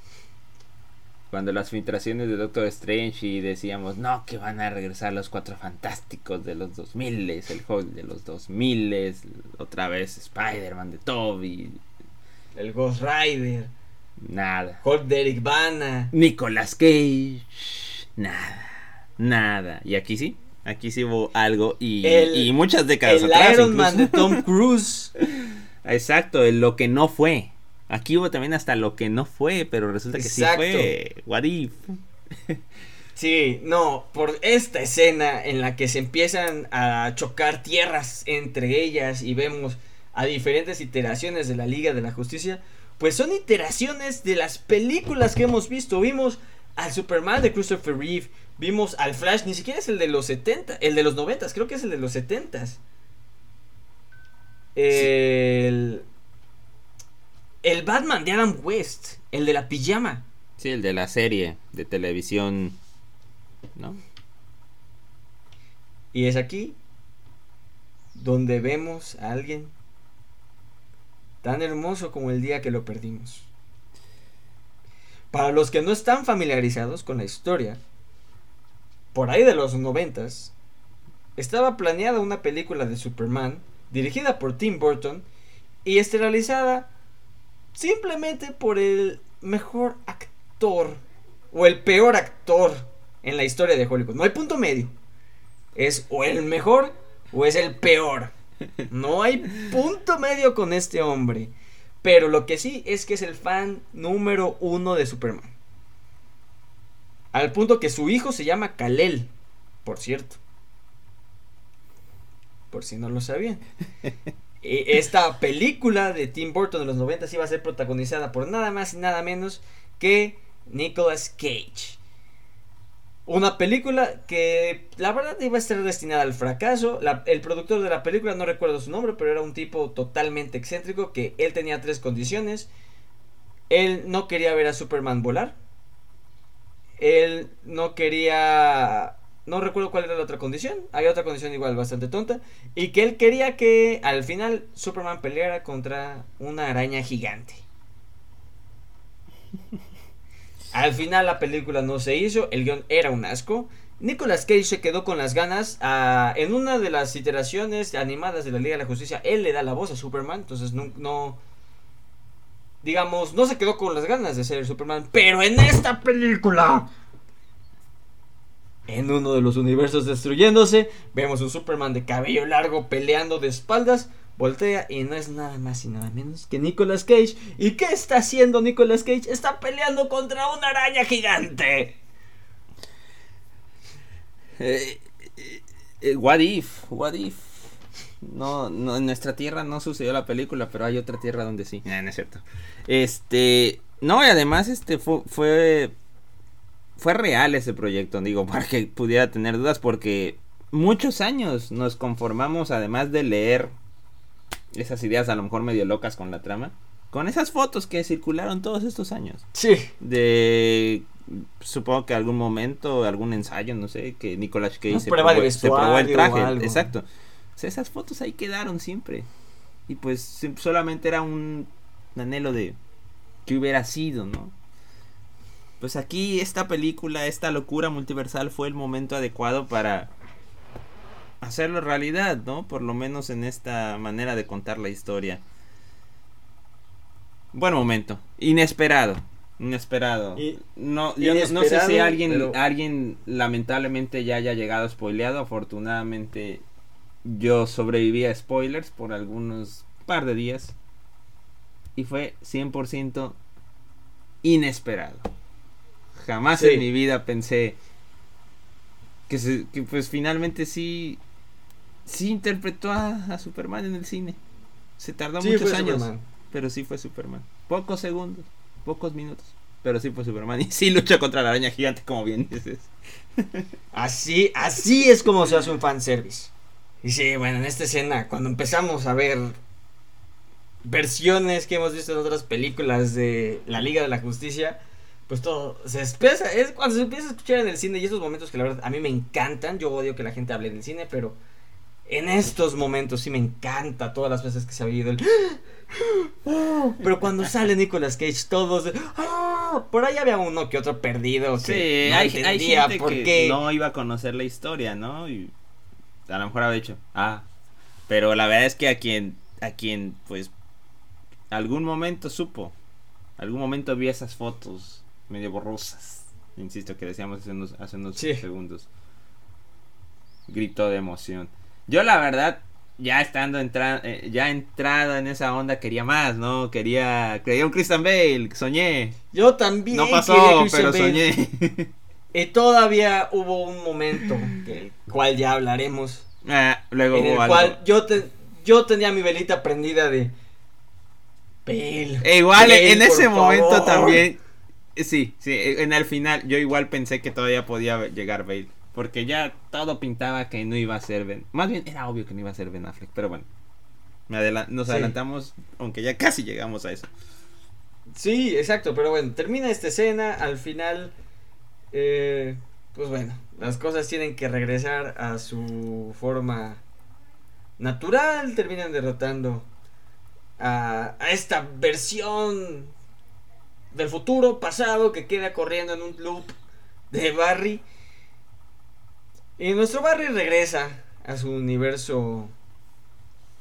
B: cuando las filtraciones de Doctor Strange y decíamos, no, que van a regresar los cuatro fantásticos de los 2000, el Hulk de los 2000, otra vez Spider-Man de Toby,
A: el Ghost Rider,
B: nada.
A: Hulk de Eric Bana,
B: Nicolas Cage, nada, nada. Y aquí sí, aquí sí hubo algo y, y muchas décadas
A: el Iron Man de Tom Cruise.
B: Exacto, lo que no fue. Aquí hubo también hasta lo que no fue, pero resulta que sí fue. What if?
A: Sí, no, por esta escena en la que se empiezan a chocar tierras entre ellas y vemos a diferentes iteraciones de la Liga de la Justicia, pues son iteraciones de las películas que hemos visto. Vimos al Superman de Christopher Reeve, vimos al Flash, ni siquiera es el de los 70, el de los 90, creo que es el de los 70. El... El Batman de Adam West, el de la pijama.
B: Sí, el de la serie de televisión, ¿no?
A: Y es aquí donde vemos a alguien tan hermoso como el día que lo perdimos. Para los que no están familiarizados con la historia, por ahí de los noventas, estaba planeada una película de Superman dirigida por Tim Burton y esterilizada simplemente por el mejor actor o el peor actor en la historia de Hollywood. No hay punto medio. Es o el mejor o es el peor. No hay punto medio con este hombre. Pero lo que sí es que es el fan número uno de Superman. Al punto que su hijo se llama Kalel, por cierto. Por si no lo sabían. esta película de Tim Burton de los 90 iba a ser protagonizada por nada más y nada menos que Nicolas Cage. Una película que la verdad iba a estar destinada al fracaso. el productor de la película, no recuerdo su nombre, pero era un tipo totalmente excéntrico que él tenía tres condiciones. Él no quería ver a Superman volar. Él no quería no recuerdo cuál era la otra condición, había otra condición igual bastante tonta, y que él quería que al final Superman peleara contra una araña gigante. Al final la película no se hizo, el guion era un asco. Nicolas Cage se quedó con las ganas. Ah, en una de las iteraciones animadas de la Liga de la Justicia, él le da la voz a Superman, entonces no, no digamos, no se quedó con las ganas de ser el Superman, pero en esta película en uno de los universos destruyéndose, vemos un Superman de cabello largo peleando de espaldas, voltea y no es nada más y nada menos que Nicolas Cage. ¿Y qué está haciendo Nicolas Cage? Está peleando contra una araña gigante.
B: Eh, eh, eh, what if, what if. No, no, en nuestra tierra no sucedió la película, pero hay otra tierra donde sí. no es cierto. Este, no, y además este fue real ese proyecto, digo, para que pudiera tener dudas, porque muchos años nos conformamos, además de leer esas ideas a lo mejor medio locas con la trama, con esas fotos que circularon todos estos años.
A: Sí.
B: De supongo que algún momento, algún ensayo, no sé, que Nicolas Cage se, probó, el traje. Exacto. O sea, esas fotos ahí quedaron siempre. Y pues solamente era un anhelo de que hubiera sido, ¿no? Pues aquí esta película, esta locura multiversal fue el momento adecuado para hacerlo realidad, ¿no? Por lo menos en esta manera de contar la historia. Buen momento, inesperado, inesperado. no, yo no, sé si alguien, alguien lamentablemente ya haya llegado spoileado. Afortunadamente yo sobreviví a spoilers por algunos par de días y fue 100% inesperado jamás en mi vida pensé que, se, que pues finalmente sí, sí interpretó a, Superman en el cine. Se tardó muchos años, pero sí fue Superman. Pocos segundos, pocos minutos, pero sí fue Superman. Y sí lucha contra la araña gigante, como bien dices.
A: Así, así es como se hace un fanservice. Y sí, bueno, en esta escena, cuando empezamos a ver versiones que hemos visto en otras películas de la Liga de la Justicia, pues todo se empieza, es cuando se empieza a escuchar en el cine y esos momentos que la verdad a mí me encantan, yo odio que la gente hable en el cine, pero en estos momentos sí me encanta todas las veces que se ha oído el pero cuando sale Nicolas Cage todos ¡ah! por ahí había uno que otro perdido
B: que no hay, entendía por qué no iba a conocer la historia, ¿no? Y a lo mejor había dicho, "Ah, pero la verdad es que a quien a quien pues algún momento supo, algún momento vi esas fotos medio borrosas. Insisto, que decíamos hace unos, hace unos segundos. Grito de emoción. Yo la verdad, ya estando entrada, eh, ya entrada en esa onda quería más, ¿no? Quería, quería un Christian Bale, soñé.
A: Yo también.
B: No pasó, pero soñé.
A: Y todavía hubo un momento, del cual ya hablaremos.
B: Ah, luego
A: en el cual yo, te, yo tenía mi velita prendida de... Bale.
B: E igual en ese momento también Sí, sí, en el final yo igual pensé que todavía podía llegar Bale. Porque ya todo pintaba que no iba a ser Ben. Más bien era obvio que no iba a ser Ben Affleck, pero bueno. nos adelantamos, aunque ya casi llegamos a eso.
A: Sí, exacto, pero bueno, termina esta escena, al final, eh, pues bueno, las cosas tienen que regresar a su forma natural, terminan derrotando a, a esta versión del futuro, pasado, que queda corriendo en un loop de Barry. Y nuestro Barry regresa a su universo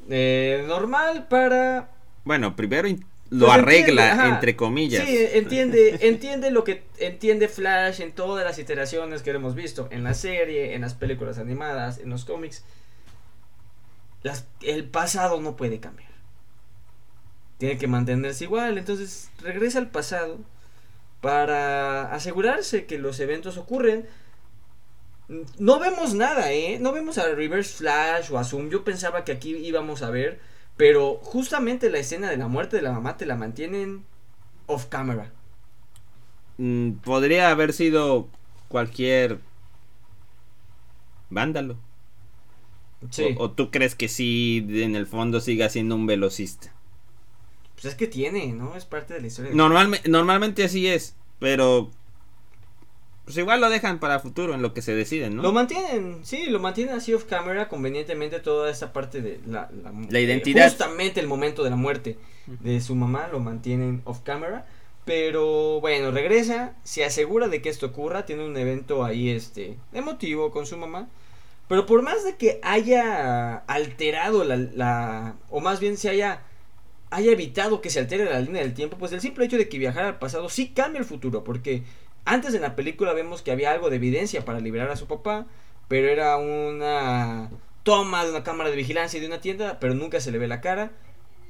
A: eh, normal para...
B: Bueno, primero lo pues arregla, entre comillas.
A: Sí, entiende, entiende lo que entiende Flash en todas las iteraciones que hemos visto, en la serie, en las películas animadas, en los cómics. Las, el pasado no puede cambiar tiene que mantenerse igual. Entonces regresa al pasado para asegurarse que los eventos ocurren. No vemos nada, ¿eh? No vemos a Reverse Flash o a Zoom. Yo pensaba que aquí íbamos a ver. Pero justamente la escena de la muerte de la mamá te la mantienen off camera.
B: Mm, podría haber sido cualquier vándalo. Sí. O, o, tú crees que sí, en el fondo siga siendo un velocista?
A: Pues es que tiene, ¿no? Es parte de la historia.
B: normalmente así es, pero Pues igual lo dejan para futuro en lo que se deciden, ¿no?
A: Lo mantienen, sí, lo mantienen así off camera convenientemente toda esa parte de la,
B: la, identidad.
A: justamente el momento de la muerte de su mamá lo mantienen off camera. Pero bueno, regresa, se asegura de que esto ocurra, tiene un evento ahí este emotivo con su mamá. Pero por más de que haya alterado la, la o más bien se haya haya evitado que se altere la línea del tiempo, pues el simple hecho de que viajara al pasado sí cambia el futuro, porque antes en la película vemos que había algo de evidencia para liberar a su papá, pero era una toma de una cámara de vigilancia de una tienda, pero nunca se le ve la cara.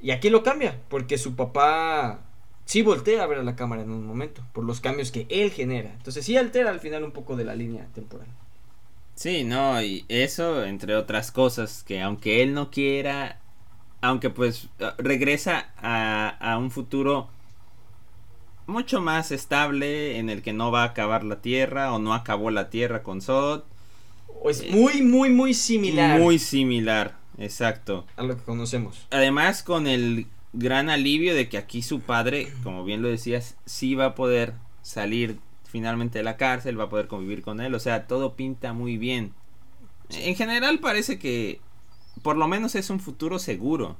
A: Y aquí lo cambia, porque su papá sí voltea a ver a la cámara en un momento, por los cambios que él genera. Entonces sí altera al final un poco de la línea temporal.
B: Sí, no, y eso, entre otras cosas, que aunque él no quiera, aunque pues eh, regresa a, un futuro mucho más estable en el que no va a acabar la Tierra o no acabó la Tierra con Sod.
A: Es muy, muy, muy similar.
B: Muy similar, exacto.
A: A lo que conocemos.
B: Además con el gran alivio de que aquí su padre, como bien lo decías, sí va a poder salir finalmente de la cárcel, va a poder convivir con él, o sea, todo pinta muy bien. En general parece que por lo menos es un futuro seguro.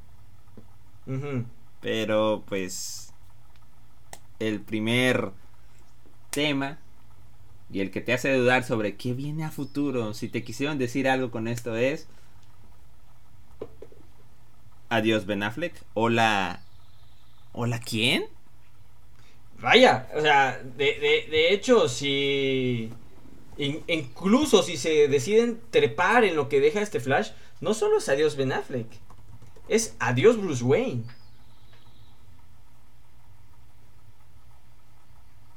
B: Pero pues el primer tema y el que te hace dudar sobre qué viene a futuro, si te quisieron decir algo con esto es Adiós Ben Affleck. Hola. ¿Hola quién?
A: Vaya, o sea, de, de, hecho, si... incluso si se deciden trepar en lo que deja este Flash, no solo es adiós Ben Affleck, es adiós Bruce Wayne.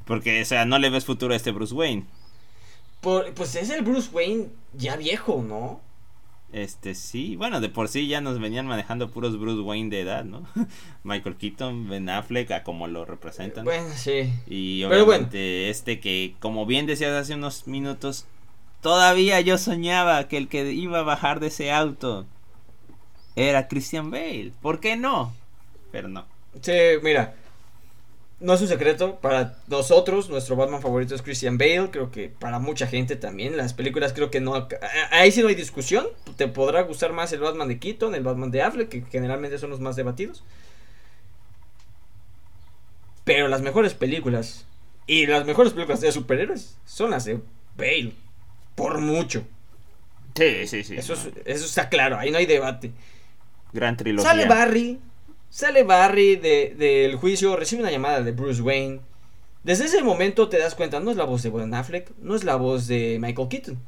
B: Porque, o sea, no le ves futuro a este Bruce Wayne.
A: pues es el Bruce Wayne ya viejo, ¿no?
B: Este sí, bueno, de por sí ya nos venían manejando puros Bruce Wayne de edad, ¿no? Michael Keaton, Ben Affleck, a como lo representan.
A: Bueno, sí.
B: Y obviamente este que, como bien decías hace unos minutos, todavía yo soñaba que el que iba a bajar de ese auto era Christian Bale. ¿Por qué no? Pero no.
A: Sí, mira, no es un secreto, para nosotros nuestro Batman favorito es Christian Bale, creo que para mucha gente también, las películas creo que no, ahí sí no hay discusión, te podrá gustar más el Batman de Keaton, el Batman de Affleck, que generalmente son los más debatidos. Pero las mejores películas y las mejores películas de superhéroes son las de Bale, por mucho.
B: Sí, sí, sí.
A: Eso, eso está claro, ahí no hay debate.
B: Gran trilogía.
A: Sale Barry, Sale Barry del juicio, recibe una llamada de Bruce Wayne. Desde ese momento te das cuenta, no es la voz de Ben Affleck, no es la voz de Michael Keaton.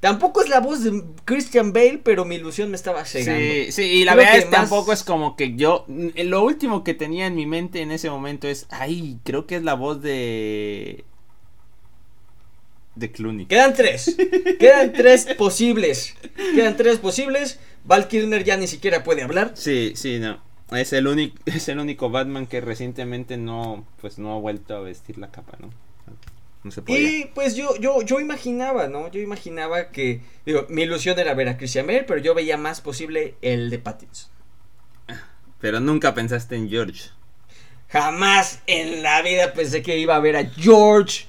A: Tampoco es la voz de Christian Bale, pero mi ilusión me estaba cegando.
B: Sí, sí, y la verdad es tampoco es como que yo. Lo último que tenía en mi mente en ese momento es. Ay, creo que es la voz de. De Clooney.
A: Quedan tres. Quedan tres posibles. Quedan tres posibles. Val Kilmer ya ni siquiera puede hablar.
B: Sí, sí, no. Es el único, es el único Batman que recientemente no, pues no ha vuelto a vestir la capa, ¿no?
A: No se Y pues yo, yo, yo imaginaba, ¿no? Yo imaginaba que, digo, mi ilusión era ver a Christian Bale, pero yo veía más posible el de Pattinson.
B: Pero nunca pensaste en George.
A: Jamás en la vida pensé que iba a ver a George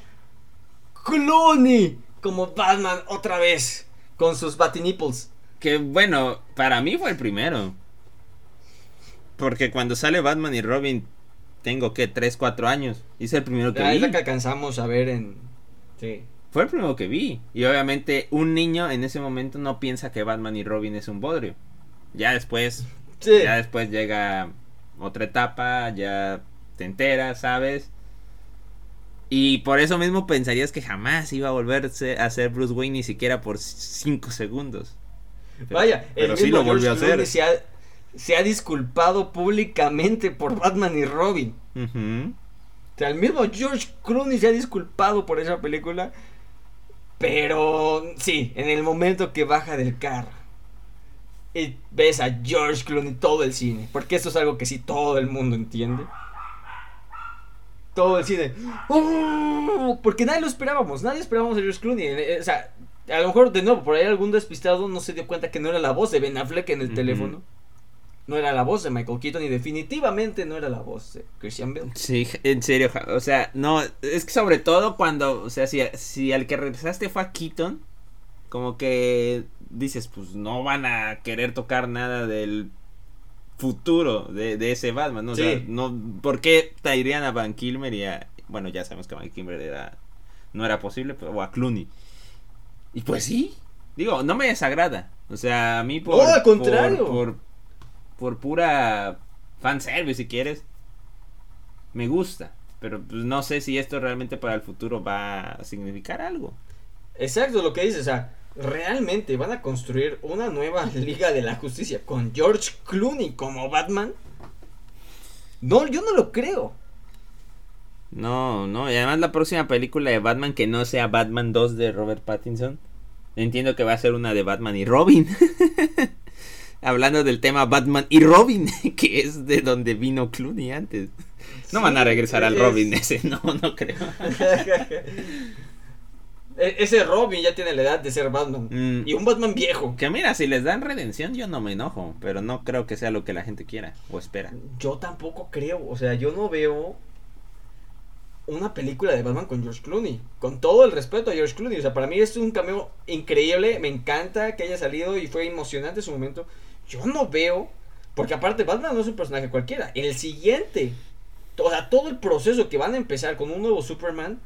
A: Clooney como Batman otra vez con sus Batinipples.
B: Que bueno, para mí fue el primero. Porque cuando sale Batman y Robin, tengo que 3, 4 años. Y es el primero que vi.
A: Es la que alcanzamos a ver en. Sí.
B: Fue el primero que vi. Y obviamente un niño en ese momento no piensa que Batman y Robin es un bodrio. Ya después. Ya después llega otra etapa, ya te enteras, ¿sabes? Y por eso mismo pensarías que jamás iba a volverse a ser Bruce Wayne ni siquiera por 5 segundos.
A: Vaya, el sí lo volvió a hacer se ha disculpado públicamente por Batman y Robin. O sea, el mismo George Clooney se ha disculpado por esa película. Pero sí, en el momento que baja del carro y ves a George Clooney todo el cine, porque esto es algo que sí todo el mundo entiende. Todo el cine. ¡Oh! Porque nadie lo esperábamos, nadie esperábamos a George Clooney. Eh, o sea, a lo mejor de nuevo, por ahí algún despistado no se dio cuenta que no era la voz de Ben Affleck en el teléfono. No era la voz de Michael Keaton y definitivamente no era la voz de Christian Bale.
B: Sí, en serio, o sea, no, es que sobre todo cuando, o sea, si, si al que regresaste fue a Keaton, como que dices, pues no van a querer tocar nada del futuro de, ese Batman, ¿no? O sea, no, ¿por qué traerían a Van Kilmer y a, bueno, ya sabemos que Van Kilmer era, no era posible, pero, o a Clooney. Y pues sí, digo, no me desagrada, o sea, a mí por...
A: al contrario.
B: por por pura fanservice si quieres, me gusta. Pero pues no sé si esto realmente para el futuro va a significar algo.
A: Exacto, lo que dices, o sea, realmente van a construir una nueva Liga de la Justicia con George Clooney como Batman. No, yo no lo creo.
B: No, no, y además la próxima película de Batman que no sea Batman 2 de Robert Pattinson. Entiendo que va a ser una de Batman y Robin. hablando del tema Batman y Robin, que es de donde vino Clooney antes. No van a regresar al Robin ese, no, no creo.
A: E-, ese Robin ya tiene la edad de ser Batman. Mm. Y un Batman viejo.
B: Que mira, si les dan redención, yo no me enojo. Pero no creo que sea lo que la gente quiera o espera.
A: Yo tampoco creo. O sea, yo no veo una película de Batman con George Clooney. Con todo el respeto a George Clooney. O sea, para mí es un cameo increíble. Me encanta que haya salido y fue emocionante su momento. Yo no veo, porque aparte Batman no es un personaje cualquiera. El siguiente, o sea, todo el proceso que van a empezar con un nuevo Superman,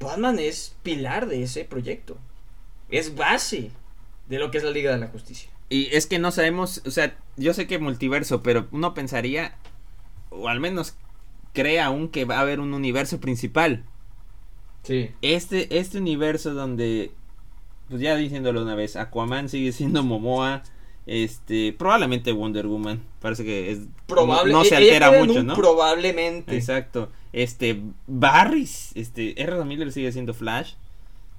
A: Batman es pilar de ese proyecto. Es base de lo que es la Liga de la Justicia.
B: Y es que no sabemos, o sea, yo sé que multiverso, pero uno pensaría, o al menos cree aún que va a haber un universo principal.
A: Sí.
B: Este, este universo donde, pues ya diciéndolo una vez, Aquaman sigue siendo Momoa, este, probablemente Wonder Woman. Parece que es.
A: Probable,
B: no, se altera mucho, ¿no?
A: Probablemente.
B: Exacto. Este, Barris, este, R. Miller sigue siendo Flash.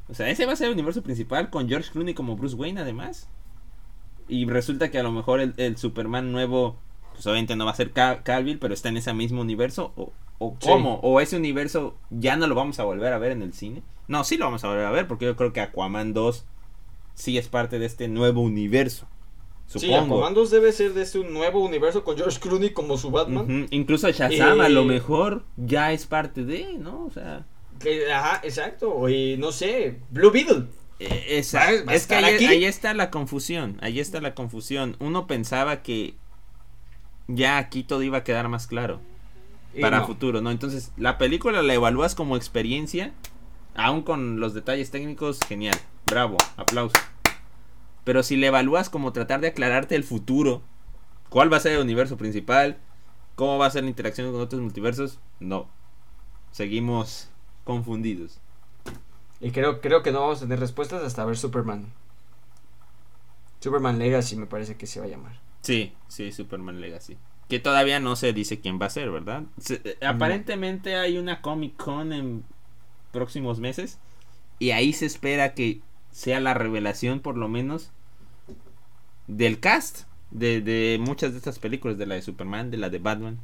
B: O sea, ese va a ser el universo principal con George Clooney como Bruce Wayne, además. Y resulta que a lo mejor el, Superman nuevo, pues obviamente no va a ser Calvin, pero está en ese mismo universo. O, o cómo, o ese universo ya no lo vamos a volver a ver en el cine. No, sí lo vamos a volver a ver, porque yo creo que Aquaman 2 sí es parte de este nuevo universo.
A: Sí, Aquaman 2 debe ser de este nuevo universo con George Clooney como su Batman.
B: Incluso Shazam a lo mejor ya es parte de, ¿no? O sea.
A: ajá, exacto. Y no sé, Blue Beetle.
B: Eh, exacto. es que ahí, está la confusión. Ahí está la confusión. Uno pensaba que ya aquí todo iba a quedar más claro. para futuro, ¿no? Entonces, la película la evalúas como experiencia. Aún con los detalles técnicos, genial. Bravo, aplausos. Pero si le evalúas como tratar de aclararte el futuro, cuál va a ser el universo principal, cómo va a ser la interacción con otros multiversos, no. Seguimos confundidos.
A: Y creo, creo que no vamos a tener respuestas hasta ver Superman. Superman Legacy me parece que se va a llamar.
B: Sí, sí, Superman Legacy. Que todavía no se dice quién va a ser, ¿verdad? Eh, aparentemente hay una Comic Con en próximos meses. Y ahí se espera que sea la revelación por lo menos del cast de, muchas de estas películas, de la de Superman, de la de Batman.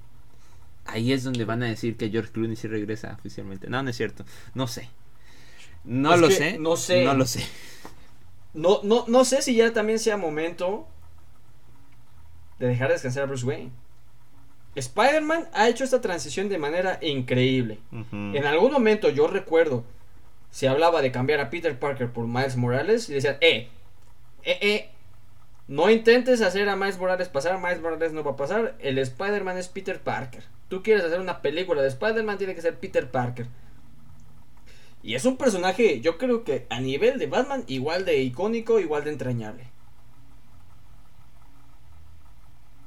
B: Ahí es donde van a decir que George Clooney sí regresa oficialmente. No, no es cierto. No sé. No lo sé.
A: No sé.
B: No lo sé.
A: No, no, no sé si ya también sea momento de dejar descansar a Bruce Wayne. Spider-Man ha hecho esta transición de manera increíble. En algún momento yo recuerdo se hablaba de cambiar a Peter Parker por Miles Morales y decían, eh, eh, eh, no intentes hacer a Miles Morales pasar, Miles Morales no va a pasar, el Spider-Man es Peter Parker. Tú quieres hacer una película de Spider-Man, tiene que ser Peter Parker. Y es un personaje, yo creo que a nivel de Batman, igual de icónico, igual de entrañable.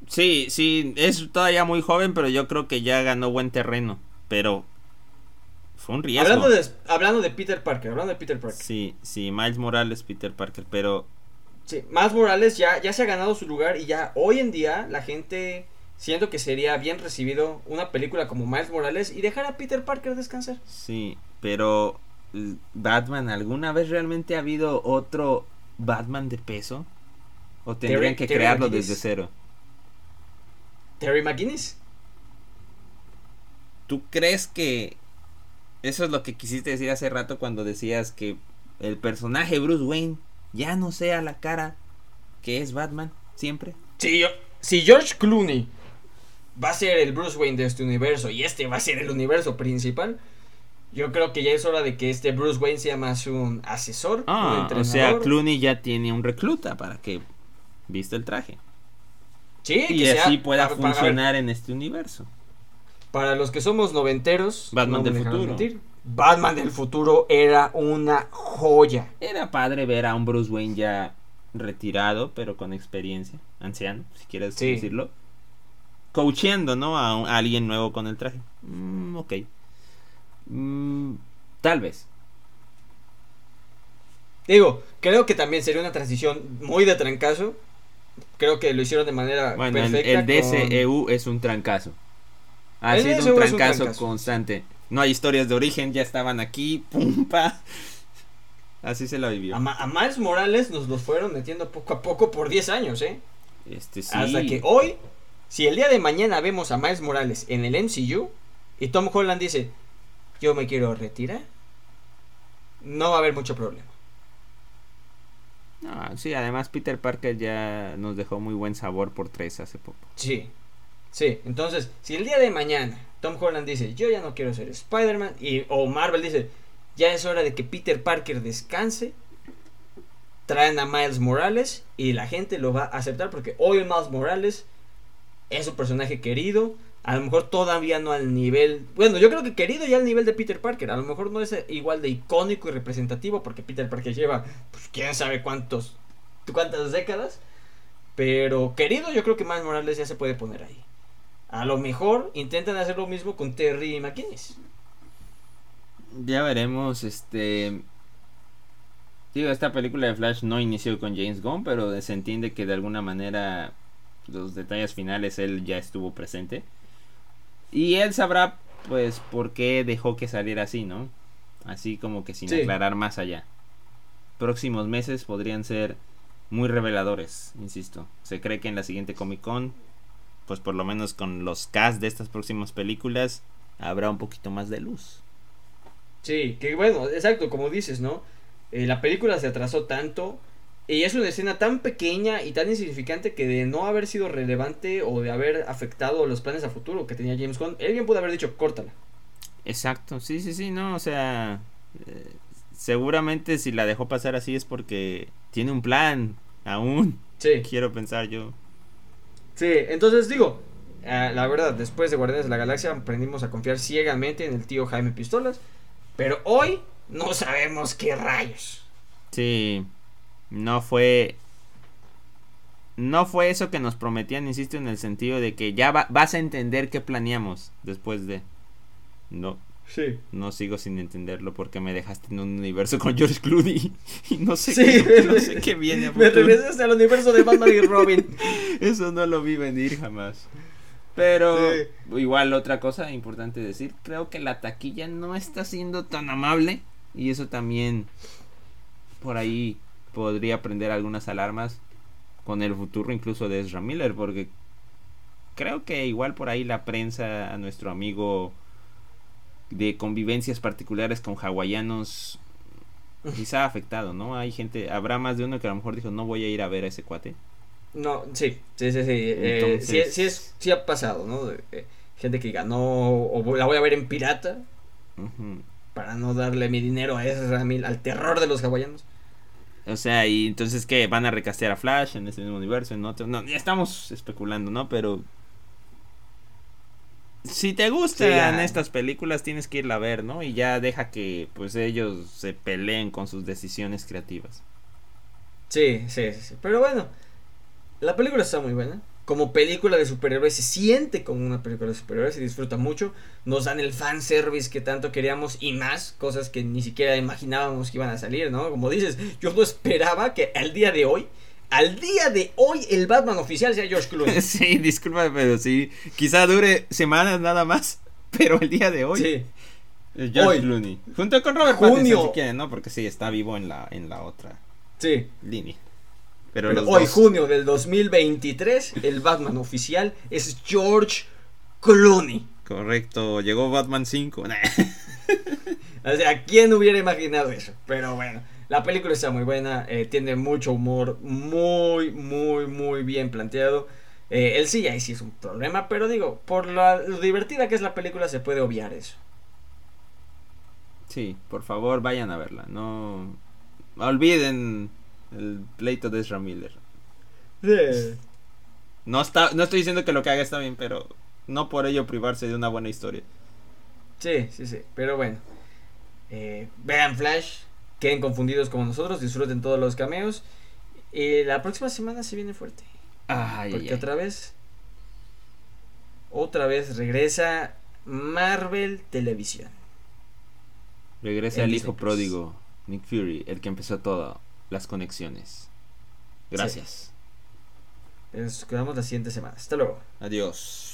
B: Sí, sí, es todavía muy joven, pero yo creo que ya ganó buen terreno. Pero fue un riesgo.
A: Hablando de, hablando de Peter Parker, hablando de Peter Parker.
B: Sí, sí, Miles Morales, Peter Parker, pero...
A: Sí, Miles Morales ya, ya se ha ganado su lugar y ya hoy en día la gente siento que sería bien recibido una película como Miles Morales y dejar a Peter Parker descansar.
B: Sí, pero Batman, ¿alguna vez realmente ha habido otro Batman de peso? ¿O tendrían que crearlo desde cero?
A: ¿Terry McGuinness?
B: ¿Tú crees que eso es lo que quisiste decir hace rato cuando decías que el personaje Bruce Wayne ya no sea la cara que es Batman siempre.
A: Yo, si George Clooney va a ser el Bruce Wayne de este universo y este va a ser el universo principal, yo creo que ya es hora de que este Bruce Wayne sea más un asesor.
B: Ah, o sea, Clooney ya tiene un recluta para que viste el traje. Sí, y así pueda funcionar en este universo.
A: Para los que somos noventeros,
B: Batman del futuro.
A: Batman del futuro era una joya.
B: Era padre ver a un Bruce Wayne ya retirado, pero con experiencia, anciano, si quieres decirlo. Coacheando, ¿no? A, alguien nuevo con el traje. Mm, ok. Mm, tal vez.
A: Digo, creo que también sería una transición muy de trancazo. Creo que lo hicieron de manera bueno, perfecta.
B: El, DCEU es un trancazo. Ha sido un trancazo, constante. No hay historias de origen, ya estaban aquí, pumpa. Así se la vivió.
A: A, Miles Morales nos los fueron metiendo poco a poco por 10 años, ¿eh? Este sí. Hasta que hoy, si el día de mañana vemos a Miles Morales en el MCU y Tom Holland dice, yo me quiero retirar, no va a haber mucho problema.
B: sí, además Peter Parker ya nos dejó muy buen sabor por tres hace poco.
A: Sí, sí, entonces, si el día de mañana Tom Holland dice, yo ya no quiero ser Spider-Man, y, o Marvel dice, ya es hora de que Peter Parker descanse, traen a Miles Morales y la gente lo va a aceptar porque hoy Miles Morales es un personaje querido, a lo mejor todavía no al nivel. Bueno, yo creo que querido ya al nivel de Peter Parker. A lo mejor no es igual de icónico y representativo. Porque Peter Parker lleva, pues quién sabe cuántos. cuántas décadas. Pero querido, yo creo que Miles Morales ya se puede poner ahí. A lo mejor intentan hacer lo mismo con Terry McInnes.
B: Ya veremos, este. Digo, esta película de Flash no inició con James Gunn, pero se entiende que de alguna manera los detalles finales él ya estuvo presente. Y él sabrá, pues, por qué dejó que saliera así, ¿no? Así como que sin aclarar más allá. Próximos meses podrían ser muy reveladores, insisto. Se cree que en la siguiente Comic Con, pues por lo menos con los cast de estas próximas películas, habrá un poquito más de luz.
A: Sí, que bueno, exacto, como dices, ¿no? Eh, la película se atrasó tanto y es una escena tan pequeña y tan insignificante que de no haber sido relevante o de haber afectado los planes a futuro que tenía James Gunn, él bien pudo haber dicho, córtala.
B: Exacto, sí, sí, sí, no, o sea, eh, seguramente si la dejó pasar así es porque tiene un plan aún. Sí. Quiero pensar yo.
A: Sí, entonces digo, eh, la verdad, después de Guardianes de la Galaxia aprendimos a confiar ciegamente en el tío Jaime Pistolas, pero hoy no sabemos qué rayos.
B: Sí, no fue no fue eso que nos prometían, insisto, en el sentido de que ya vas a entender qué planeamos después de. No. Sí. No sigo sin entenderlo porque me dejaste en un universo con George Clooney y no sé, qué, no sé qué viene.
A: me regresaste al universo de Batman y Robin.
B: eso no lo vi venir jamás. Pero igual otra cosa importante decir, creo que la taquilla no está siendo tan amable y eso también por ahí podría prender algunas alarmas con el futuro incluso de Ezra Miller, porque creo que igual por ahí la prensa a nuestro amigo de convivencias particulares con hawaianos quizá ha afectado, ¿no? Hay gente, habrá más de uno que a lo mejor dijo, no voy a ir a ver a ese cuate.
A: No, sí, sí, sí, sí. Eh, sí, es, sí, ha pasado, ¿no? gente que ganó o la voy a ver en pirata para no darle mi dinero a Miller, al terror de los hawaianos.
B: O sea, y entonces que van a recastear a Flash en ese mismo universo, en otro. No, ya estamos especulando, ¿no? Pero si te gustan estas películas tienes que irla a ver, ¿no? Y ya deja que pues ellos se peleen con sus decisiones creativas.
A: Sí, sí, sí. Pero bueno, la película está muy buena como película de superhéroes se siente como una película de superhéroes, se disfruta mucho, nos dan el fan service que tanto queríamos y más, cosas que ni siquiera imaginábamos que iban a salir, ¿no? Como dices, yo no esperaba que al día de hoy, al día de hoy, el Batman oficial sea George Clooney.
B: sí, disculpa, pero sí, quizá dure semanas nada más, pero el día de hoy. Sí. George Clooney. Junto con Robert Pattinson si quieren, ¿no? Porque sí, está vivo en la, en la otra
A: sí.
B: línea.
A: Pero, hoy, junio del 2023, el Batman oficial es George Clooney.
B: Correcto, llegó Batman 5.
A: o sea, ¿quién hubiera imaginado eso? Pero bueno, la película está muy buena, eh, tiene mucho humor, muy, muy, muy bien planteado. Eh, el CGI sí es un problema, pero digo, por lo divertida que es la película se puede obviar eso.
B: Sí, por favor vayan a verla. No olviden el pleito de Ezra Miller. No, está, no estoy diciendo que lo que haga está bien, pero no por ello privarse de una buena historia.
A: Sí, sí, sí. Pero bueno. Eh, vean Flash. Queden confundidos como nosotros. Disfruten todos los cameos. Y la próxima semana se viene fuerte. Porque otra vez. Otra vez regresa Marvel Televisión.
B: Regresa el hijo pródigo, Nick Fury, el que empezó todo, las conexiones. Gracias.
A: Nos quedamos la siguiente semana. Hasta luego.
B: Adiós.